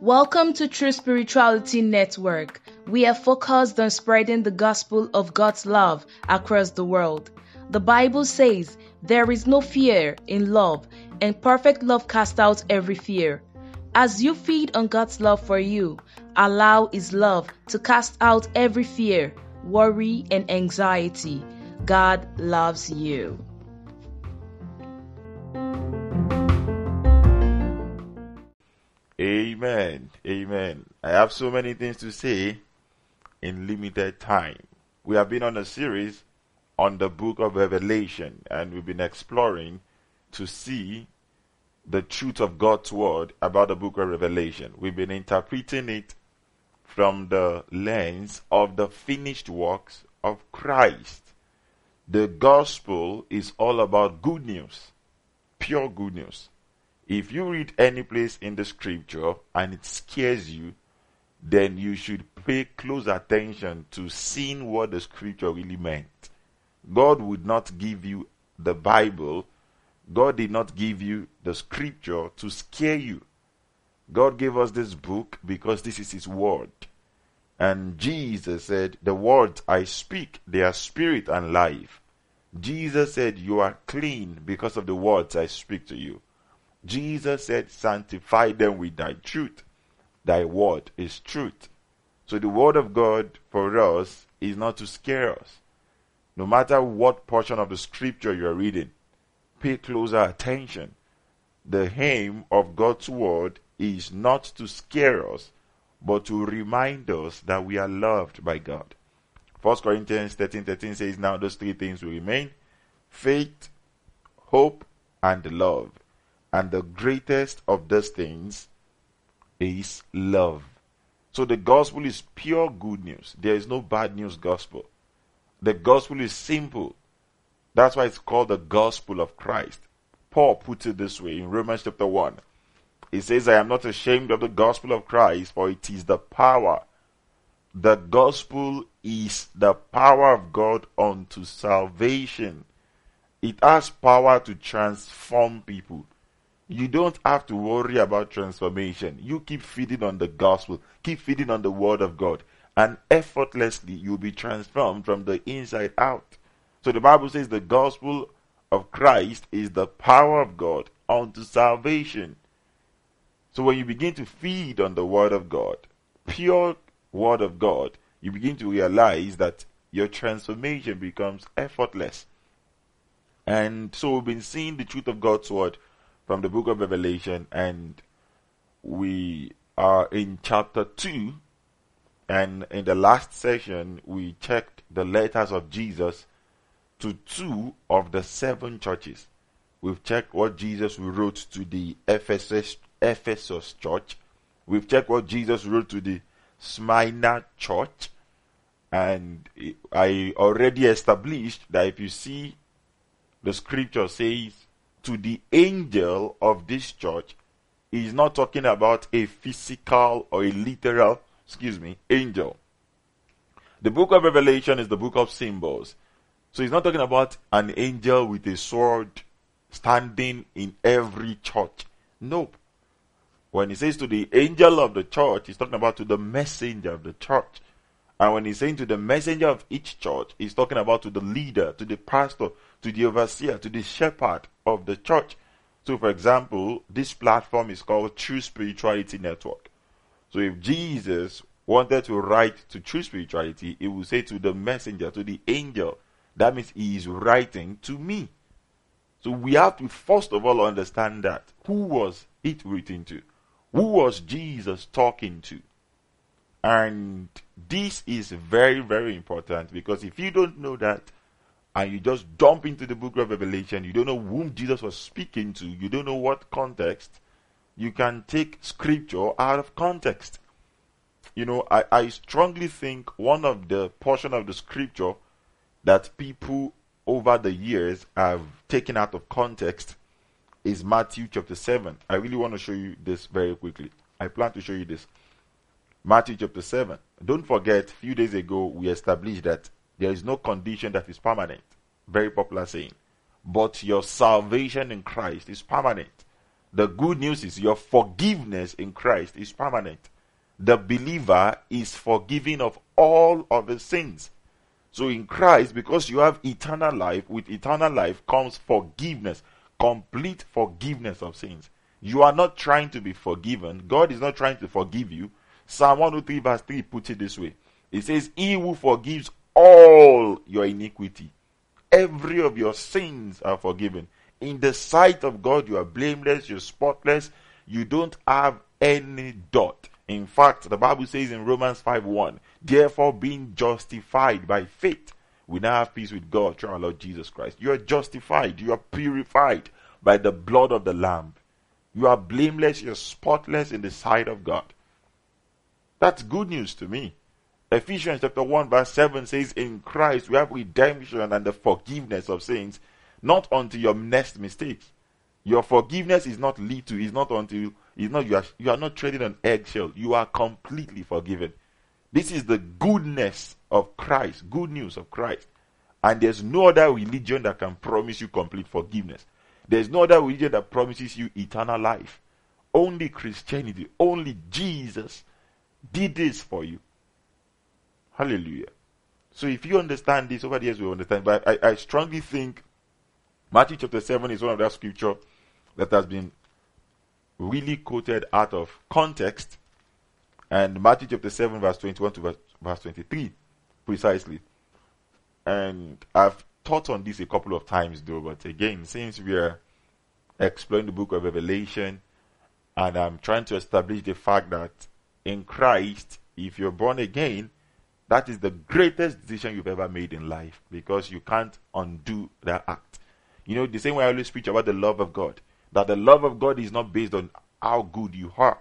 Welcome to True Spirituality Network. We are focused on spreading the gospel of God's love across the world. The Bible says, There is no fear in love, and perfect love casts out every fear. As you feed on God's love for you, allow His love to cast out every fear, worry, and anxiety. God loves you. Amen. Amen. I have so many things to say in limited time. We have been on a series on the book of Revelation and we've been exploring to see the truth of God's word about the book of Revelation. We've been interpreting it from the lens of the finished works of Christ. The gospel is all about good news, pure good news. If you read any place in the scripture and it scares you, then you should pay close attention to seeing what the scripture really meant. God would not give you the Bible, God did not give you the scripture to scare you. God gave us this book because this is His word. And Jesus said, The words I speak, they are spirit and life. Jesus said, You are clean because of the words I speak to you. Jesus said, Sanctify them with thy truth. Thy word is truth. So the word of God for us is not to scare us. No matter what portion of the scripture you are reading, pay closer attention. The aim of God's word is not to scare us, but to remind us that we are loved by God. 1 Corinthians 13 13 says, Now those three things will remain faith, hope, and love. And the greatest of those things is love. So the gospel is pure good news. There is no bad news gospel. The gospel is simple. That's why it's called the gospel of Christ. Paul puts it this way in Romans chapter 1. He says, I am not ashamed of the gospel of Christ, for it is the power. The gospel is the power of God unto salvation. It has power to transform people. You don't have to worry about transformation. You keep feeding on the gospel, keep feeding on the word of God, and effortlessly you'll be transformed from the inside out. So the Bible says the gospel of Christ is the power of God unto salvation. So when you begin to feed on the word of God, pure word of God, you begin to realize that your transformation becomes effortless. And so we've been seeing the truth of God's word from the book of Revelation, and we are in chapter 2. And in the last session, we checked the letters of Jesus to two of the seven churches. We've checked what Jesus wrote to the Ephesus, Ephesus church. We've checked what Jesus wrote to the Smyrna church. And I already established that if you see the scripture says to the angel of this church, he's not talking about a physical or a literal, excuse me, angel. The book of Revelation is the book of symbols. So he's not talking about an angel with a sword standing in every church. Nope. When he says to the angel of the church, he's talking about to the messenger of the church. And when he's saying to the messenger of each church, he's talking about to the leader, to the pastor, to the overseer, to the shepherd of the church. So, for example, this platform is called True Spirituality Network. So, if Jesus wanted to write to True Spirituality, he would say to the messenger, to the angel, that means he is writing to me. So, we have to first of all understand that. Who was it written to? Who was Jesus talking to? And this is very, very important because if you don't know that, and you just jump into the book of Revelation, you don't know whom Jesus was speaking to, you don't know what context, you can take scripture out of context. You know, I, I strongly think one of the portion of the scripture that people over the years have taken out of context is Matthew chapter 7. I really want to show you this very quickly. I plan to show you this. Matthew chapter 7. Don't forget, a few days ago we established that there is no condition that is permanent. Very popular saying. but your salvation in Christ is permanent. The good news is your forgiveness in Christ is permanent. The believer is forgiven of all of his sins. So in Christ, because you have eternal life, with eternal life comes forgiveness, complete forgiveness of sins. You are not trying to be forgiven. God is not trying to forgive you. Psalm 103 verse 3 puts it this way. It says, He who forgives all your iniquity, every of your sins are forgiven. In the sight of God, you are blameless, you're spotless, you don't have any dot. In fact, the Bible says in Romans 5 1, therefore, being justified by faith, we now have peace with God through our Lord Jesus Christ. You are justified, you are purified by the blood of the Lamb. You are blameless, you're spotless in the sight of God. That's good news to me. Ephesians chapter 1, verse 7 says, In Christ we have redemption and the forgiveness of sins not unto your next mistake. Your forgiveness is not lead to, is not until is not you are you are not treading on eggshell. You are completely forgiven. This is the goodness of Christ, good news of Christ. And there's no other religion that can promise you complete forgiveness. There's no other religion that promises you eternal life. Only Christianity, only Jesus did this for you. Hallelujah. So if you understand this, over the years we understand. But I, I strongly think Matthew chapter 7 is one of that scripture that has been really quoted out of context. And Matthew chapter 7, verse 21 to verse, verse 23, precisely. And I've taught on this a couple of times, though, but again, since we are exploring the book of Revelation, and I'm trying to establish the fact that in Christ, if you're born again, that is the greatest decision you've ever made in life because you can't undo that act. You know, the same way I always preach about the love of God, that the love of God is not based on how good you are,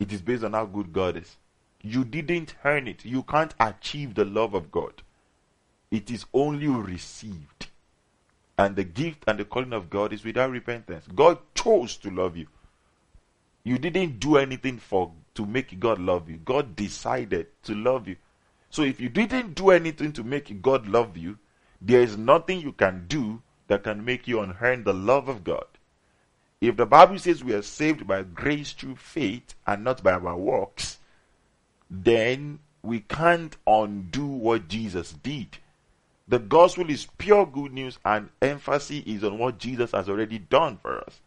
it is based on how good God is. You didn't earn it, you can't achieve the love of God. It is only received. And the gift and the calling of God is without repentance. God chose to love you. You didn't do anything for to make God love you. God decided to love you. So if you didn't do anything to make God love you, there is nothing you can do that can make you unearn the love of God. If the Bible says we are saved by grace through faith and not by our works, then we can't undo what Jesus did. The gospel is pure good news, and emphasis is on what Jesus has already done for us.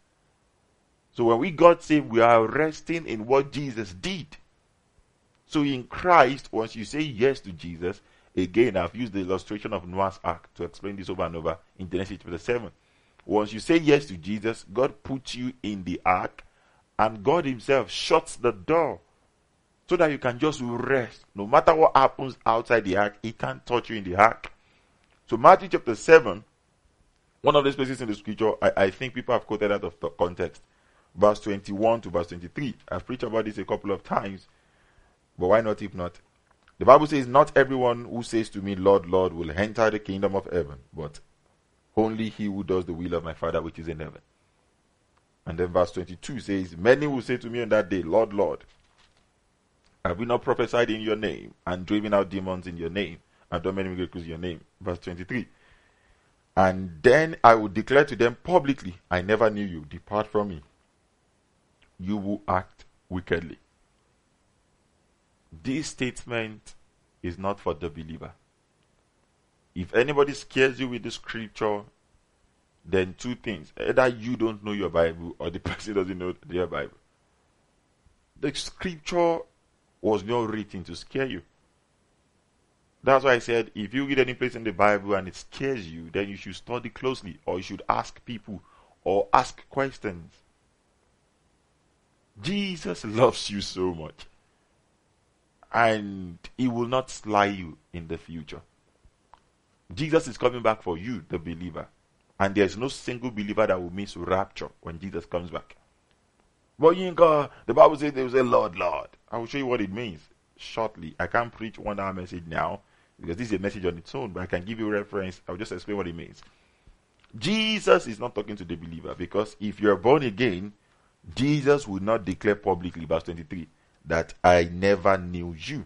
So when we got saved, we are resting in what Jesus did. So in Christ, once you say yes to Jesus, Again, I've used the illustration of Noah's Ark to explain this over and over in Genesis chapter 7. Once you say yes to Jesus, God puts you in the ark and God Himself shuts the door so that you can just rest. No matter what happens outside the ark, He can't touch you in the ark. So, Matthew chapter 7, one of those places in the scripture, I, I think people have quoted out of context. Verse 21 to verse 23. I've preached about this a couple of times, but why not if not? The Bible says, Not everyone who says to me, Lord, Lord, will enter the kingdom of heaven, but only he who does the will of my Father which is in heaven. And then verse 22 says, Many will say to me on that day, Lord, Lord, have we not prophesied in your name and driven out demons in your name and done many miracles in your name? Verse 23. And then I will declare to them publicly, I never knew you. Depart from me. You will act wickedly. This statement is not for the believer. If anybody scares you with the scripture, then two things. Either you don't know your Bible or the person doesn't know their Bible. The scripture was not written to scare you. That's why I said if you read any place in the Bible and it scares you, then you should study closely or you should ask people or ask questions. Jesus loves you so much and he will not sly you in the future. Jesus is coming back for you, the believer. And there's no single believer that will miss rapture when Jesus comes back. But Yinka, the Bible says they will say, Lord, Lord. I will show you what it means shortly. I can't preach one hour message now because this is a message on its own, but I can give you reference. I'll just explain what it means. Jesus is not talking to the believer because if you're born again, Jesus will not declare publicly, verse 23, that I never knew you.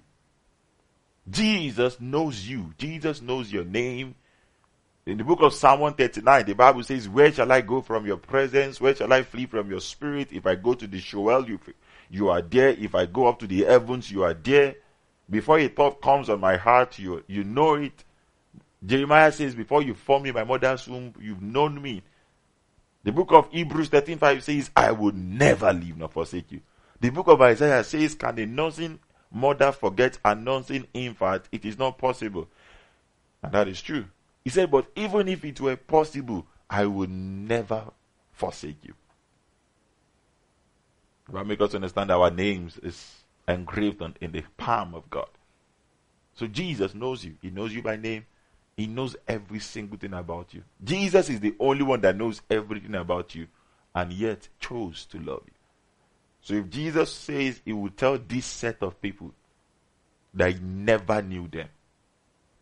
Jesus knows you. Jesus knows your name. In the book of Psalm 139, the Bible says, Where shall I go from your presence? Where shall I flee from your spirit? If I go to the Sheol, you, you are there. If I go up to the heavens, you are there. Before a thought comes on my heart, you, you know it. Jeremiah says, Before you formed me in my mother's womb, you've known me. The book of Hebrews 13:5 says, I will never leave nor forsake you. The book of Isaiah says, Can a nursing mother forget a nursing infant? It is not possible. And that is true. He said, But even if it were possible, I would never forsake you. That make us understand our names is engraved on, in the palm of God. So Jesus knows you. He knows you by name. He knows every single thing about you. Jesus is the only one that knows everything about you and yet chose to love you. So if Jesus says he will tell this set of people that he never knew them,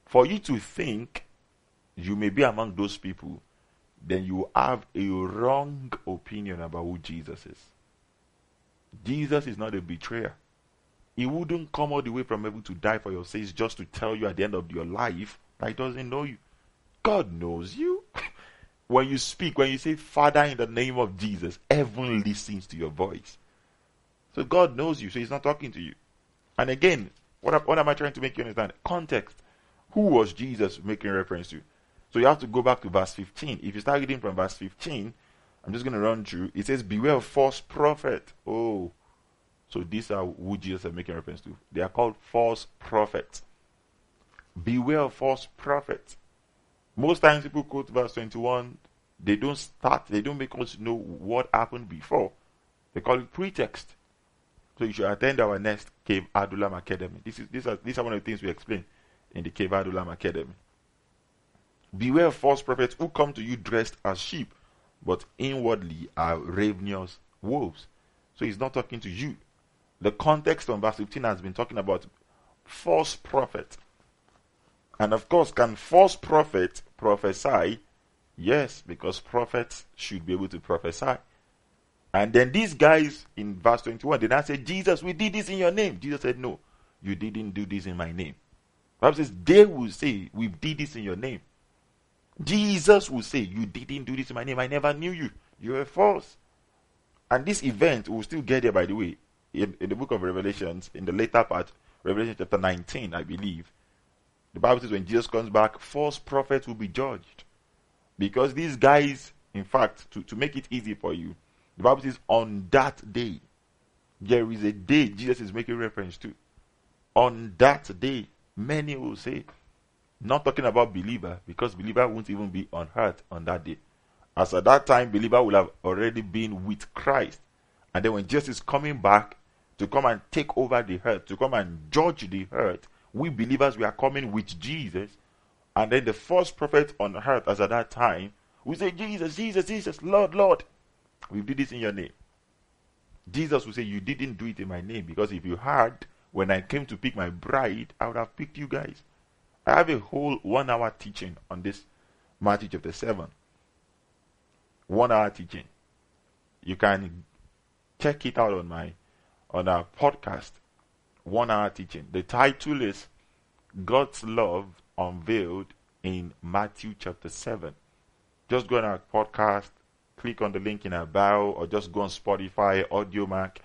for you to think you may be among those people, then you have a wrong opinion about who Jesus is. Jesus is not a betrayer. He wouldn't come all the way from heaven to die for your sins just to tell you at the end of your life that doesn't know you. God knows you. when you speak, when you say, Father, in the name of Jesus, heaven listens to your voice. So God knows you, so He's not talking to you. And again, what, what am I trying to make you understand? Context. Who was Jesus making reference to? So you have to go back to verse 15. If you start reading from verse 15, I'm just going to run through. It says, Beware of false prophet. Oh. So these are who Jesus is making reference to. They are called false prophets. Beware of false prophets. Most times people quote verse 21, they don't start, they don't make us know what happened before. They call it pretext. So you should attend our next Cave Adullam Academy. This is, these, are, these are one of the things we explain in the Cave Adullam Academy. Beware of false prophets who come to you dressed as sheep, but inwardly are ravenous wolves. So he's not talking to you. The context on verse 15 has been talking about false prophet. And of course, can false prophets prophesy? Yes, because prophets should be able to prophesy. And then these guys in verse 21 did not say, Jesus, we did this in your name. Jesus said, No, you didn't do this in my name. Bible says, They will say, We did this in your name. Jesus will say, You didn't do this in my name. I never knew you. You are false. And this event will still get there, by the way, in, in the book of Revelations, in the later part, Revelation chapter 19, I believe. The Bible says when Jesus comes back, false prophets will be judged. Because these guys, in fact, to, to make it easy for you, the Bible says on that day, there is a day Jesus is making reference to. On that day, many will say, not talking about believer, because believer won't even be on earth on that day. As at that time, believer will have already been with Christ. And then when Jesus is coming back to come and take over the earth, to come and judge the earth, we believers we are coming with Jesus. And then the first prophet on earth, as at that time, we say, Jesus, Jesus, Jesus, Lord, Lord, we did this in your name. Jesus will say, You didn't do it in my name because if you had, when I came to pick my bride, I would have picked you guys. I have a whole one hour teaching on this Matthew chapter 7. One hour teaching. You can check it out on my on our podcast. One hour teaching. The title is God's Love Unveiled in Matthew chapter 7. Just go on our podcast, click on the link in our bio, or just go on Spotify, Audiomack.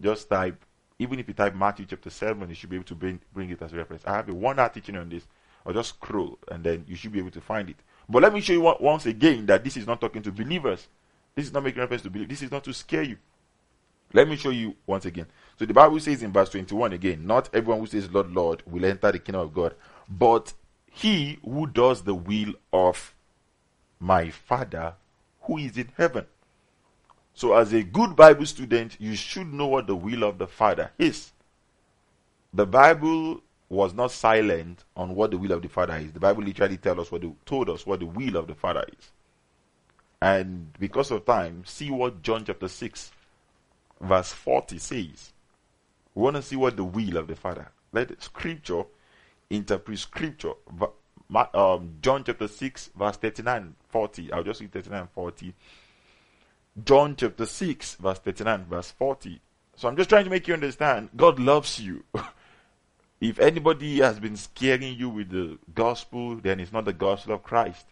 Just type, even if you type Matthew chapter 7, you should be able to bring, bring it as a reference. I have a one hour teaching on this or just scroll and then you should be able to find it. But let me show you once again that this is not talking to believers. This is not making reference to believe. This is not to scare you. Let me show you once again. So the Bible says in verse 21 again, not everyone who says Lord, Lord will enter the kingdom of God, but he who does the will of my Father who is in heaven. So, as a good Bible student, you should know what the will of the Father is. The Bible was not silent on what the will of the Father is. The Bible literally tells us what the, told us what the will of the Father is. And because of time, see what John chapter 6, verse 40 says. We want to see what the will of the Father. Let Scripture interpret Scripture. Um, John chapter 6, verse 39 40. I'll just read 39 40. John chapter 6, verse 39, verse 40. So I'm just trying to make you understand God loves you. If anybody has been scaring you with the gospel, then it's not the gospel of Christ.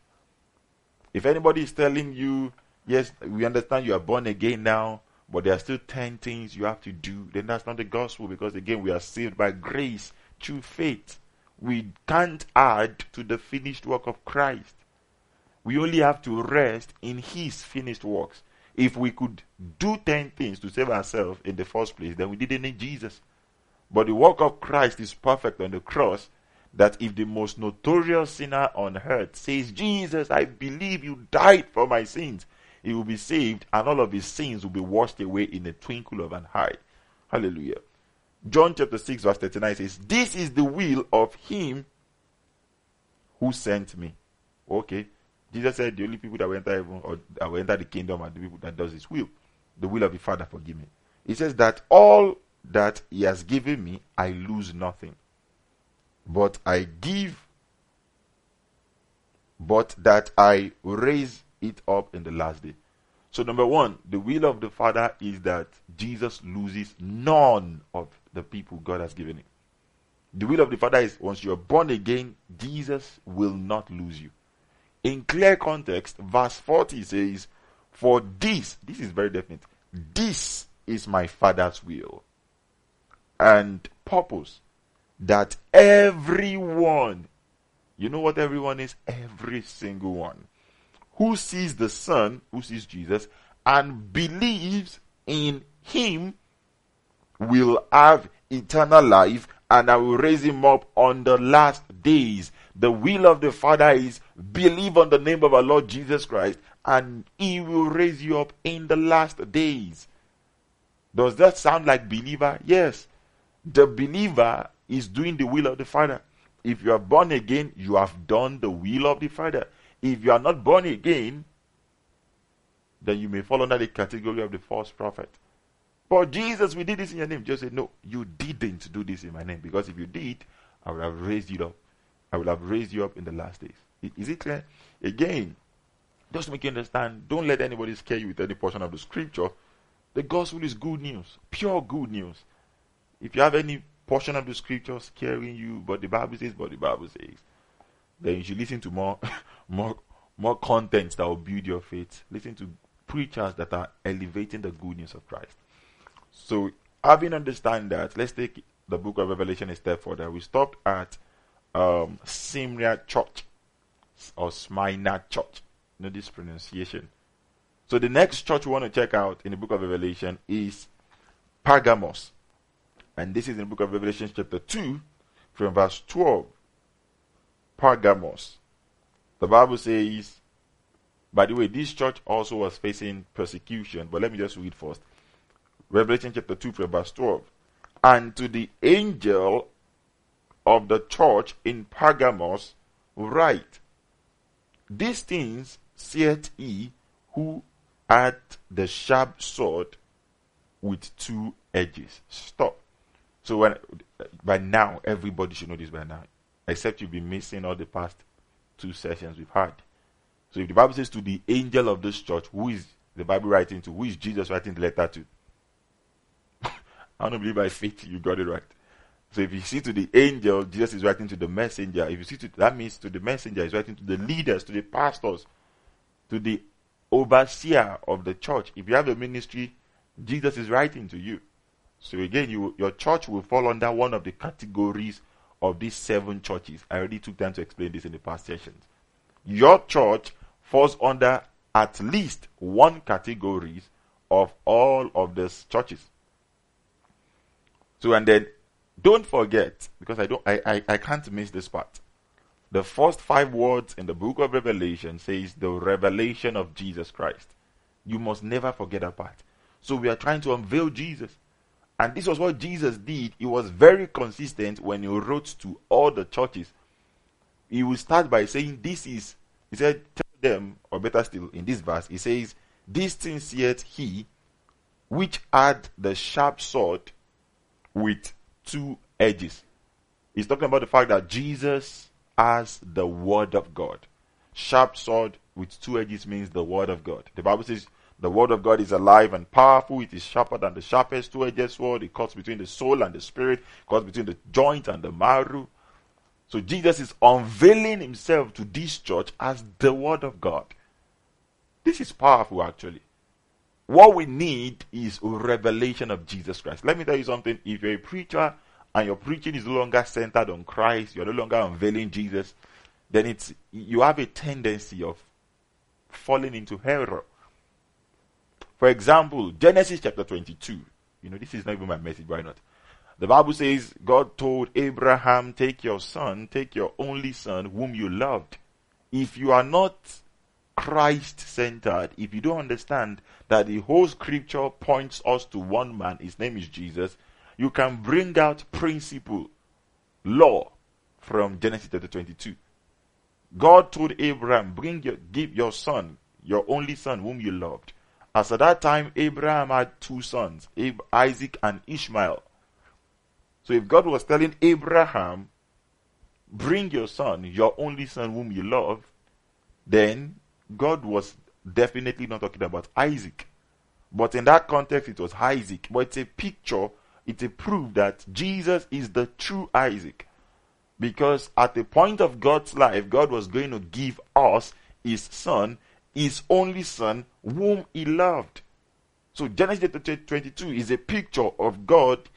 If anybody is telling you, yes, we understand you are born again now, but there are still 10 things you have to do, then that's not the gospel because, again, we are saved by grace through faith. We can't add to the finished work of Christ. We only have to rest in His finished works. If we could do 10 things to save ourselves in the first place, then we didn't need Jesus. But the work of Christ is perfect on the cross that if the most notorious sinner on earth says, Jesus, I believe you died for my sins, he will be saved and all of his sins will be washed away in a twinkle of an eye. Hallelujah. John chapter 6, verse 39 says, This is the will of him who sent me. Okay. Jesus said, The only people that will enter heaven or that will enter the kingdom are the people that does his will. The will of the Father, forgive me. He says that all that he has given me, I lose nothing. But I give, but that I raise it up in the last day. So, number one, the will of the Father is that Jesus loses none of the people God has given him. The will of the Father is once you're born again, Jesus will not lose you. In clear context, verse 40 says, For this, this is very definite, this is my Father's will and purpose that everyone, you know what everyone is? Every single one who sees the Son, who sees Jesus, and believes in Him will have eternal life, and I will raise him up on the last days. The will of the Father is believe on the name of our Lord Jesus Christ, and He will raise you up in the last days. Does that sound like believer? Yes. The believer is doing the will of the Father. If you are born again, you have done the will of the Father. If you are not born again, then you may fall under the category of the false prophet. But Jesus, we did this in your name. Just say, No, you didn't do this in my name. Because if you did, I would have raised you up. I would have raised you up in the last days. Is it clear? Again, just to make you understand, don't let anybody scare you with any portion of the scripture. The gospel is good news, pure good news. If you have any portion of the scripture scaring you, but the Bible says, but the Bible says, then you should listen to more, more, more content that will build your faith. Listen to preachers that are elevating the good news of Christ. So, having understand that, let's take the book of Revelation a step further. We stopped at um, Smyrna Church or Smyrna Church. Know this pronunciation. So the next church we want to check out in the book of Revelation is Pergamos. And this is in the book of Revelation, chapter 2, from verse 12. Pergamos. The Bible says, by the way, this church also was facing persecution, but let me just read first. Revelation chapter 2, from verse 12. And to the angel of the church in Pergamos, write, These things saith he who had the sharp sword with two edges. Stop. So when by now everybody should know this by now, except you've been missing all the past two sessions we've had. So if the Bible says to the angel of this church, who is the Bible writing to? Who is Jesus writing the letter to? I don't believe by faith you got it right. So if you see to the angel, Jesus is writing to the messenger. If you see to that means to the messenger, he's writing to the leaders, to the pastors, to the overseer of the church. If you have a ministry, Jesus is writing to you. So again, you, your church will fall under one of the categories of these seven churches. I already took time to explain this in the past sessions. Your church falls under at least one categories of all of these churches. So and then don't forget, because I don't I, I, I can't miss this part. The first five words in the book of Revelation says the revelation of Jesus Christ. You must never forget that part. So we are trying to unveil Jesus. And this was what Jesus did. He was very consistent when he wrote to all the churches. He would start by saying, This is, he said, tell them, or better still, in this verse, he says, This thing yet he which had the sharp sword with two edges. He's talking about the fact that Jesus has the word of God. Sharp sword with two edges means the word of God. The Bible says the word of God is alive and powerful. It is sharper than the sharpest two-edged sword. It cuts between the soul and the spirit, it cuts between the joint and the marrow. So Jesus is unveiling himself to this church as the word of God. This is powerful, actually. What we need is a revelation of Jesus Christ. Let me tell you something. If you're a preacher and your preaching is no longer centered on Christ, you're no longer unveiling Jesus, then it's you have a tendency of falling into error. For example, Genesis chapter 22. You know, this is not even my message, why not? The Bible says God told Abraham, Take your son, take your only son, whom you loved. If you are not Christ centered, if you don't understand that the whole scripture points us to one man, his name is Jesus, you can bring out principle, law from Genesis chapter 22. God told Abraham, Bring your, give your son, your only son, whom you loved. As at that time, Abraham had two sons, Isaac and Ishmael. So if God was telling Abraham, bring your son, your only son whom you love, then God was definitely not talking about Isaac. But in that context, it was Isaac. But it's a picture, it's a proof that Jesus is the true Isaac. Because at the point of God's life, God was going to give us his son, his only son, whom he loved. So Genesis 22 is a picture of God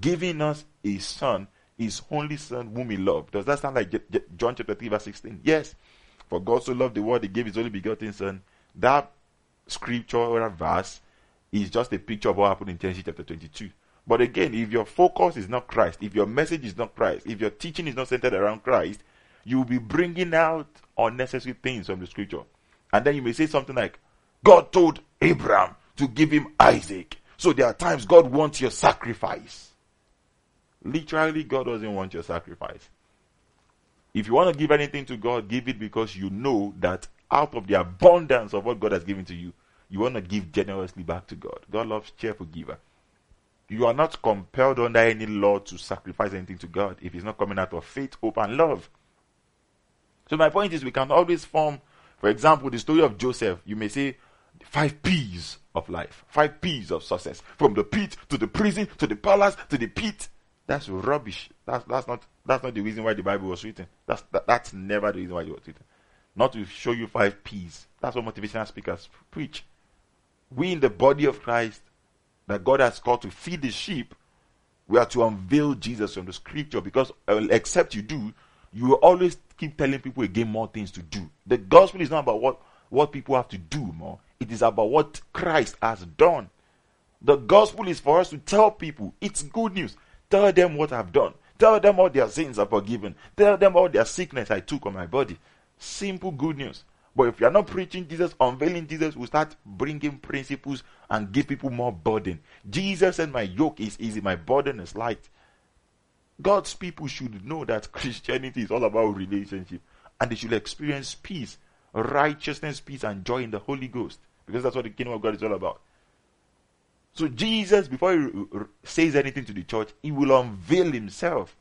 giving us a son, his only son whom he loved. Does that sound like John chapter 3, verse 16? Yes. For God so loved the world, he gave his only begotten son. That scripture or verse is just a picture of what happened in Genesis chapter 22. But again, if your focus is not Christ, if your message is not Christ, if your teaching is not centered around Christ, you will be bringing out unnecessary things from the scripture. And then you may say something like, God told Abraham to give him Isaac. So there are times God wants your sacrifice. Literally, God doesn't want your sacrifice. If you want to give anything to God, give it because you know that out of the abundance of what God has given to you, you want to give generously back to God. God loves cheerful giver. You are not compelled under any law to sacrifice anything to God if it's not coming out of faith, hope, and love. So my point is we can always form, for example, the story of Joseph. You may say five P's of life, five P's of success. From the pit to the prison to the palace to the pit. That's rubbish. That's that's not that's not the reason why the Bible was written. That's that, that's never the reason why it was written. Not to show you five P's. That's what motivational speakers preach. We in the body of Christ that God has called to feed the sheep, we are to unveil Jesus from the scripture because uh, except you do, you will always keep telling people again more things to do. The gospel is not about what, what people have to do more, it is about what Christ has done. The gospel is for us to tell people it's good news. Tell them what I've done. Tell them all their sins are forgiven. Tell them all their sickness I took on my body. Simple good news. But if you are not preaching Jesus, unveiling Jesus, we start bringing principles and give people more burden. Jesus said, My yoke is easy, my burden is light. God's people should know that Christianity is all about relationship and they should experience peace, righteousness, peace, and joy in the Holy Ghost because that's what the kingdom of God is all about. So Jesus, before he says anything to the church, he will unveil himself.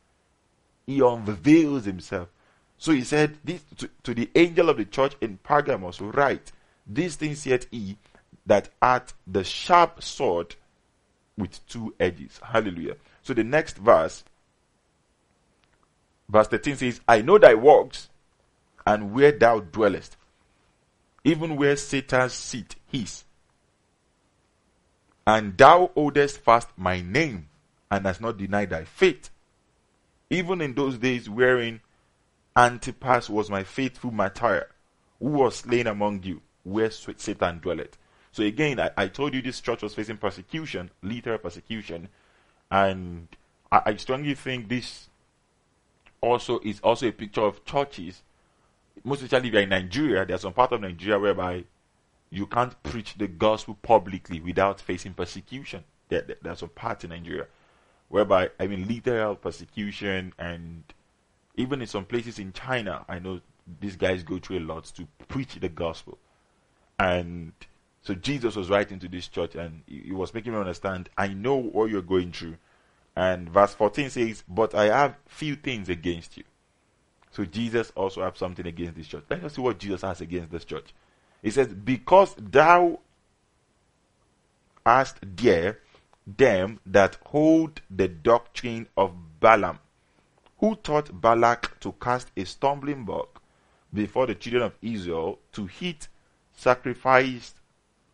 He unveils himself. So he said this to, to the angel of the church in Pergamos, write, These things yet he that hath the sharp sword with two edges. Hallelujah. So the next verse, verse 13 says, I know thy works and where thou dwellest, even where Satan's seat is and thou holdest fast my name, and hast not denied thy faith. Even in those days wherein Antipas was my faithful martyr, who was slain among you, where Satan dwelleth. So again, I, I told you this church was facing persecution, literal persecution, and I, I strongly think this also is also a picture of churches. Most especially if you're in Nigeria, there's some part of Nigeria whereby you can't preach the gospel publicly without facing persecution. There, there, there's a part in Nigeria whereby, I mean, literal persecution, and even in some places in China, I know these guys go through a lot to preach the gospel. And so Jesus was writing to this church and he was making me understand, I know what you're going through. And verse 14 says, But I have few things against you. So Jesus also has something against this church. Let us see what Jesus has against this church. He says, Because thou hast there them that hold the doctrine of Balaam, who taught Balak to cast a stumbling block before the children of Israel to hit sacrifice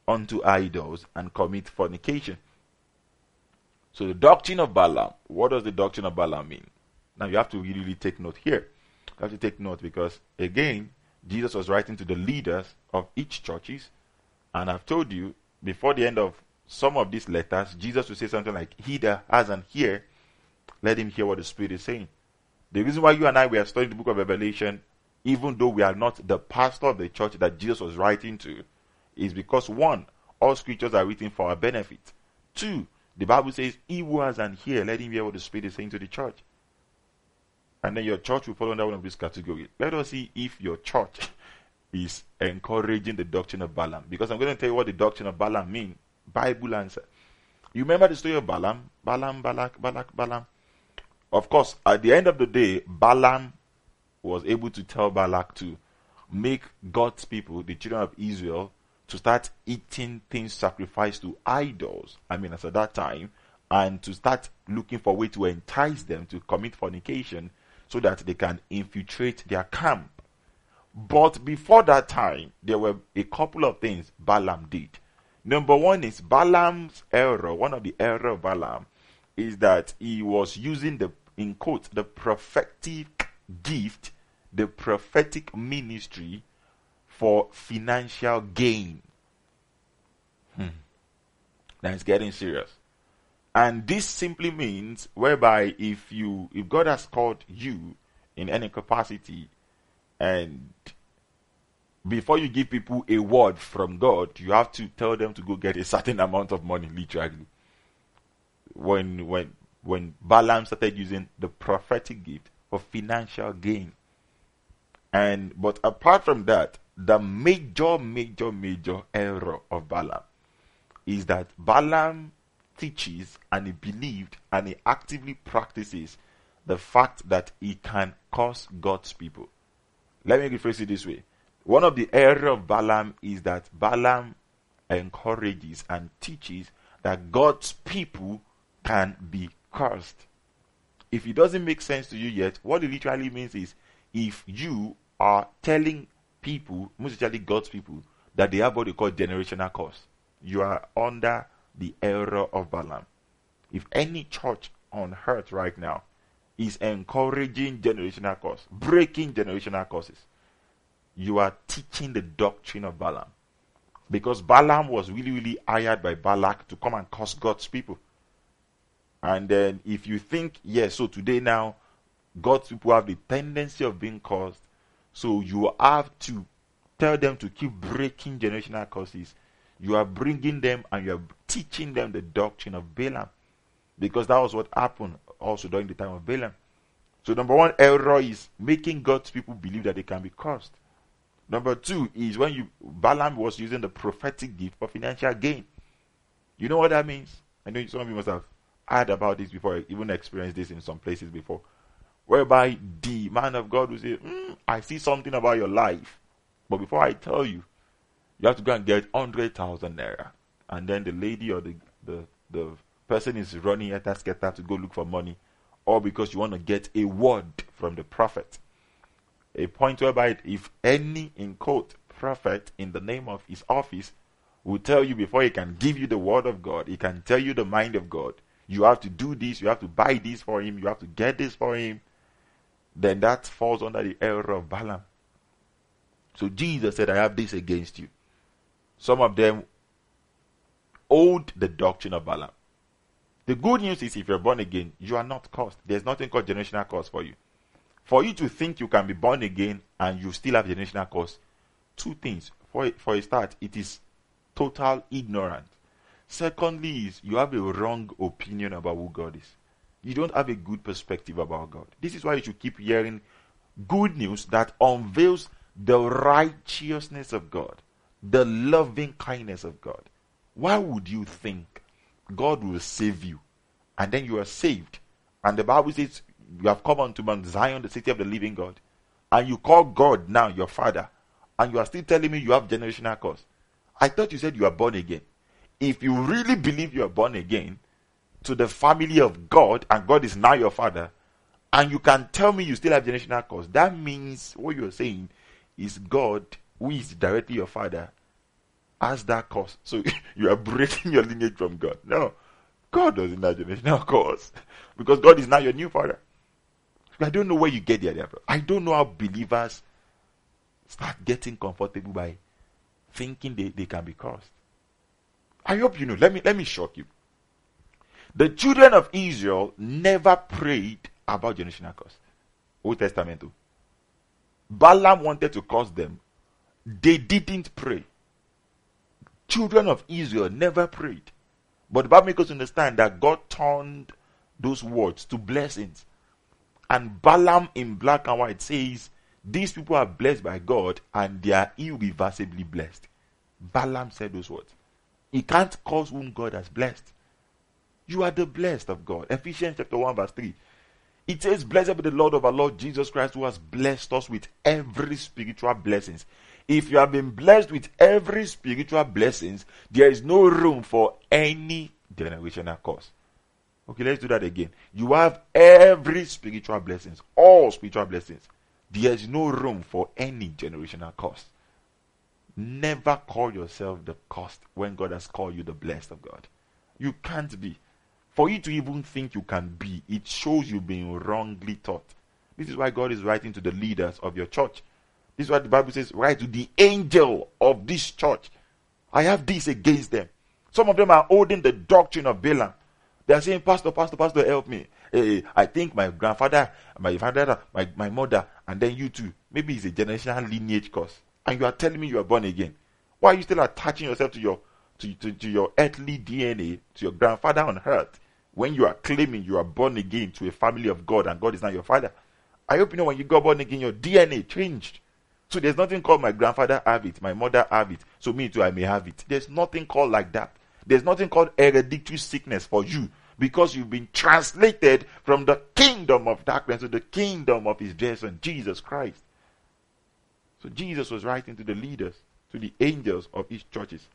unto idols and commit fornication. So the doctrine of Balaam, what does the doctrine of Balaam mean? Now you have to really, take note here. You have to take note because again, Jesus was writing to the leaders of each churches, and I've told you before the end of some of these letters, Jesus will say something like, He that has an ear, let him hear what the Spirit is saying. The reason why you and I were studying the book of Revelation, even though we are not the pastor of the church that Jesus was writing to, is because one, all scriptures are written for our benefit. Two, the Bible says, He who has an ear, let him hear what the Spirit is saying to the church. And then your church will fall under one of these categories. Let us see if your church is encouraging the doctrine of Balaam. Because I'm going to tell you what the doctrine of Balaam means. Bible answer. You remember the story of Balaam? Balaam, Balak, Balak, Balaam. Of course, at the end of the day, Balaam was able to tell Balak to make God's people, the children of Israel, to start eating things sacrificed to idols. I mean, as at that time, and to start looking for way to entice them to commit fornication so that they can infiltrate their camp. But before that time, there were a couple of things Balaam did. Number one is Balaam's error. One of the error of Balaam is that he was using the, in quote, the prophetic gift, the prophetic ministry for financial gain. Hmm. Now it's getting serious. And this simply means whereby if you if God has called you in any capacity and before you give people a word from God, you have to tell them to go get a certain amount of money, literally. When when when Balaam started using the prophetic gift for financial gain. And but apart from that, the major, major, major error of Balaam is that Balaam teaches and he believed and he actively practices the fact that he can curse God's people. Let me rephrase it this way. One of the error of Balaam is that Balaam encourages and teaches that God's people can be cursed. If it doesn't make sense to you yet, what it literally means is if you are telling people, most especially God's people, that they have what they call generational curse, you are under the error of Balaam. If any church on earth right now is encouraging generational curse, breaking generational curses, you are teaching the doctrine of Balaam. Because Balaam was really, really hired by Balak to come and curse God's people. And then if you think, yes, so today now, God's people have the tendency of being cursed, so you have to tell them to keep breaking generational curses you are bringing them and you are teaching them the doctrine of Balaam. Because that was what happened also during the time of Balaam. So, number one error is making God's people believe that they can be cursed. Number two is when you Balaam was using the prophetic gift for financial gain. You know what that means? I know some of you must have heard about this before, even experienced this in some places before. Whereby the man of God will say, mm, I see something about your life. But before I tell you, you have to go and get 100,000 naira. And then the lady or the, the, the person is running at that to go look for money, or because you want to get a word from the prophet. A point whereby if any, in quote, prophet in the name of his office will tell you before he can give you the word of God, he can tell you the mind of God. You have to do this, you have to buy this for him, you have to get this for him. Then that falls under the error of Balaam. So Jesus said, I have this against you. Some of them owed the doctrine of Balaam. The good news is if you're born again, you are not cursed. There's nothing called generational curse for you. For you to think you can be born again and you still have generational curse, two things. For, for a start, it is total ignorance. Secondly, is you have a wrong opinion about who God is. You don't have a good perspective about God. This is why you should keep hearing good news that unveils the righteousness of God the loving kindness of God. Why would you think God will save you and then you are saved? And the Bible says you have come unto Mount Zion, the city of the living God, and you call God now your father, and you are still telling me you have generational curse. I thought you said you are born again. If you really believe you are born again to the family of God and God is now your father, and you can tell me you still have generational curse, that means what you're saying is God who is directly your father, has that cause. So you are breaking your lineage from God. No. God doesn't have generational cause. Because God is now your new father. I don't know where you get the idea from. I don't know how believers start getting comfortable by thinking they, they can be cursed. I hope you know. Let me let me shock you. The children of Israel never prayed about generational curse. Old Testament too. Balaam wanted to curse them. They didn't pray. Children of Israel never prayed. But the Bible makes us understand that God turned those words to blessings. And Balaam in black and white says, These people are blessed by God and they are irreversibly blessed. Balaam said those words. He can't curse whom God has blessed. You are the blessed of God. Ephesians chapter 1, verse 3. It says, Blessed be the Lord of our Lord Jesus Christ, who has blessed us with every spiritual blessings. If you have been blessed with every spiritual blessings, there is no room for any generational curse. Okay, let's do that again. You have every spiritual blessings, all spiritual blessings. There is no room for any generational curse. Never call yourself the cursed when God has called you the blessed of God. You can't be. For you to even think you can be, it shows you've been wrongly taught. This is why God is writing to the leaders of your church. This is what the Bible says, write to the angel of this church. I have this against them. Some of them are holding the doctrine of Balaam. They are saying, Pastor, Pastor, Pastor, help me. Hey, I think my grandfather, my father, my, my mother, and then you too. Maybe it's a generational lineage curse. And you are telling me you are born again. Why are you still attaching yourself to your to, to, to your earthly DNA, to your grandfather on earth, when you are claiming you are born again to a family of God and God is not your father? I hope you know when you got born again, your DNA changed. So there's nothing called my grandfather have it, my mother have it, so me too I may have it. There's nothing called like that. There's nothing called hereditary sickness for you because you've been translated from the kingdom of darkness to the kingdom of his dear son, Jesus Christ. So Jesus was writing to the leaders, to the angels of his churches,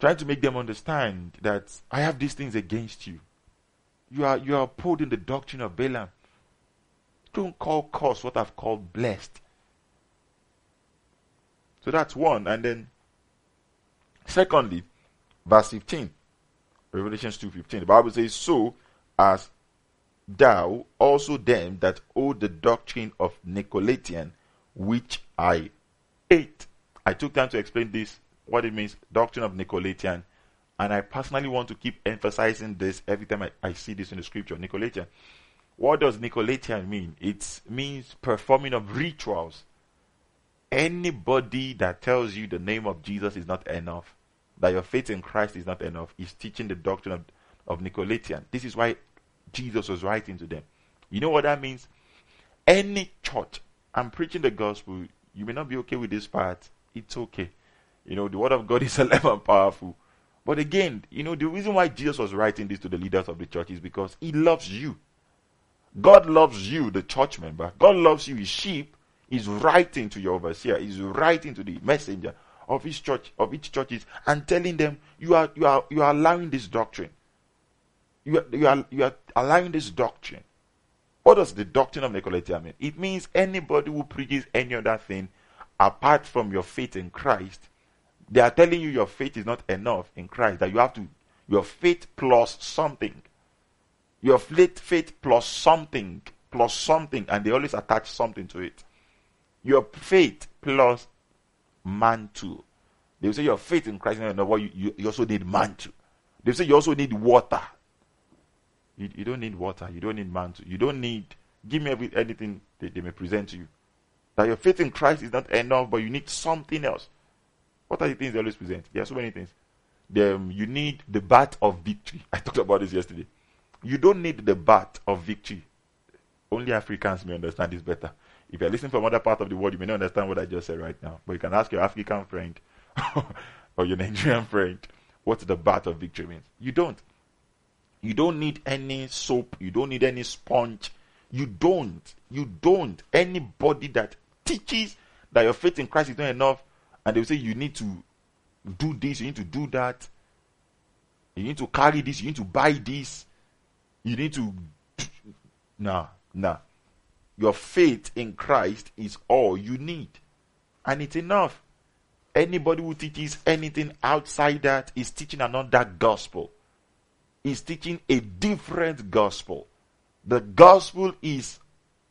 trying to make them understand that I have these things against you. You are you are upholding the doctrine of Balaam. Don't call curse what I've called blessed. So that's one. And then secondly, verse 15. Revelations 2:15. The Bible says, So as thou also them that hold the doctrine of Nicolaitan, which I ate. I took time to explain this, what it means, doctrine of Nicolaitan. And I personally want to keep emphasizing this every time I, I see this in the scripture. Nicolaitan. What does Nicolaitan mean? It means performing of rituals. Anybody that tells you the name of Jesus is not enough, that your faith in Christ is not enough, is teaching the doctrine of, of Nicolaitan. This is why Jesus was writing to them. You know what that means? Any church, I'm preaching the gospel. You may not be okay with this part. It's okay. You know, the word of God is alive and powerful. But again, you know, the reason why Jesus was writing this to the leaders of the church is because he loves you. God loves you, the church member. God loves you, his sheep. He's writing to your overseer. He's writing to the messenger of his church, of each churches, and telling them, you are, you are, you are allowing this doctrine. You are, you are, you are allowing this doctrine. What does the doctrine of Nicolaitan mean? It means anybody who preaches any other thing apart from your faith in Christ, they are telling you your faith is not enough in Christ, that you have to, your faith plus something. Your faith, faith plus something, plus something, and they always attach something to it. Your faith plus mantle. They will say your faith in Christ is not enough, you, you, you also need mantle. They will say you also need water. You, you don't need water. You don't need man. mantle. You don't need, give me every, anything they, they may present to you. That your faith in Christ is not enough, but you need something else. What are the things they always present? There are so many things. The, um, you need the bat of victory. I talked about this yesterday. You don't need the bat of victory. Only Africans may understand this better. If you're listening from other part of the world, you may not understand what I just said right now. But you can ask your African friend or your Nigerian friend what the bat of victory means. You don't. You don't need any soap. You don't need any sponge. You don't. You don't. Anybody that teaches that your faith in Christ is not enough, and they will say you need to do this, you need to do that, you need to carry this, you need to buy this, you need to. Nah, nah. Your faith in Christ is all you need, and it's enough. Anybody who teaches anything outside that is teaching another gospel. Is teaching a different gospel. The gospel is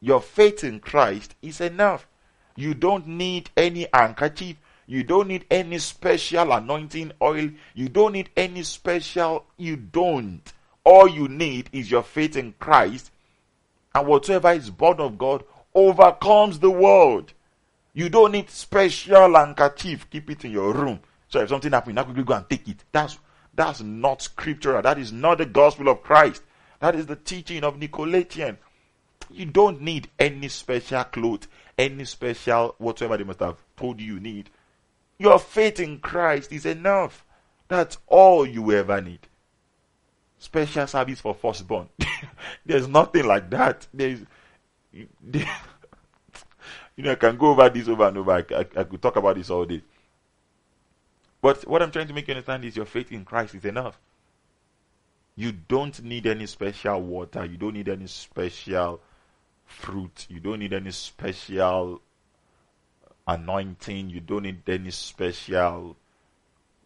your faith in Christ is enough. You don't need any handkerchief. You don't need any special anointing oil. You don't need any special. You don't. All you need is your faith in Christ. And whatsoever is born of God overcomes the world. You don't need special handkerchief. Keep it in your room. So if something happens, now quickly go and take it. That's that's not scriptural. That is not the gospel of Christ. That is the teaching of Nicolaitan. You don't need any special clothes, any special whatsoever they must have told you you need. Your faith in Christ is enough. That's all you ever need. Special service for firstborn. There's nothing like that. There's, there, you know, I can go over this over and over. I, I, I could talk about this all day. But what I'm trying to make you understand is your faith in Christ is enough. You don't need any special water. You don't need any special fruit. You don't need any special anointing. You don't need any special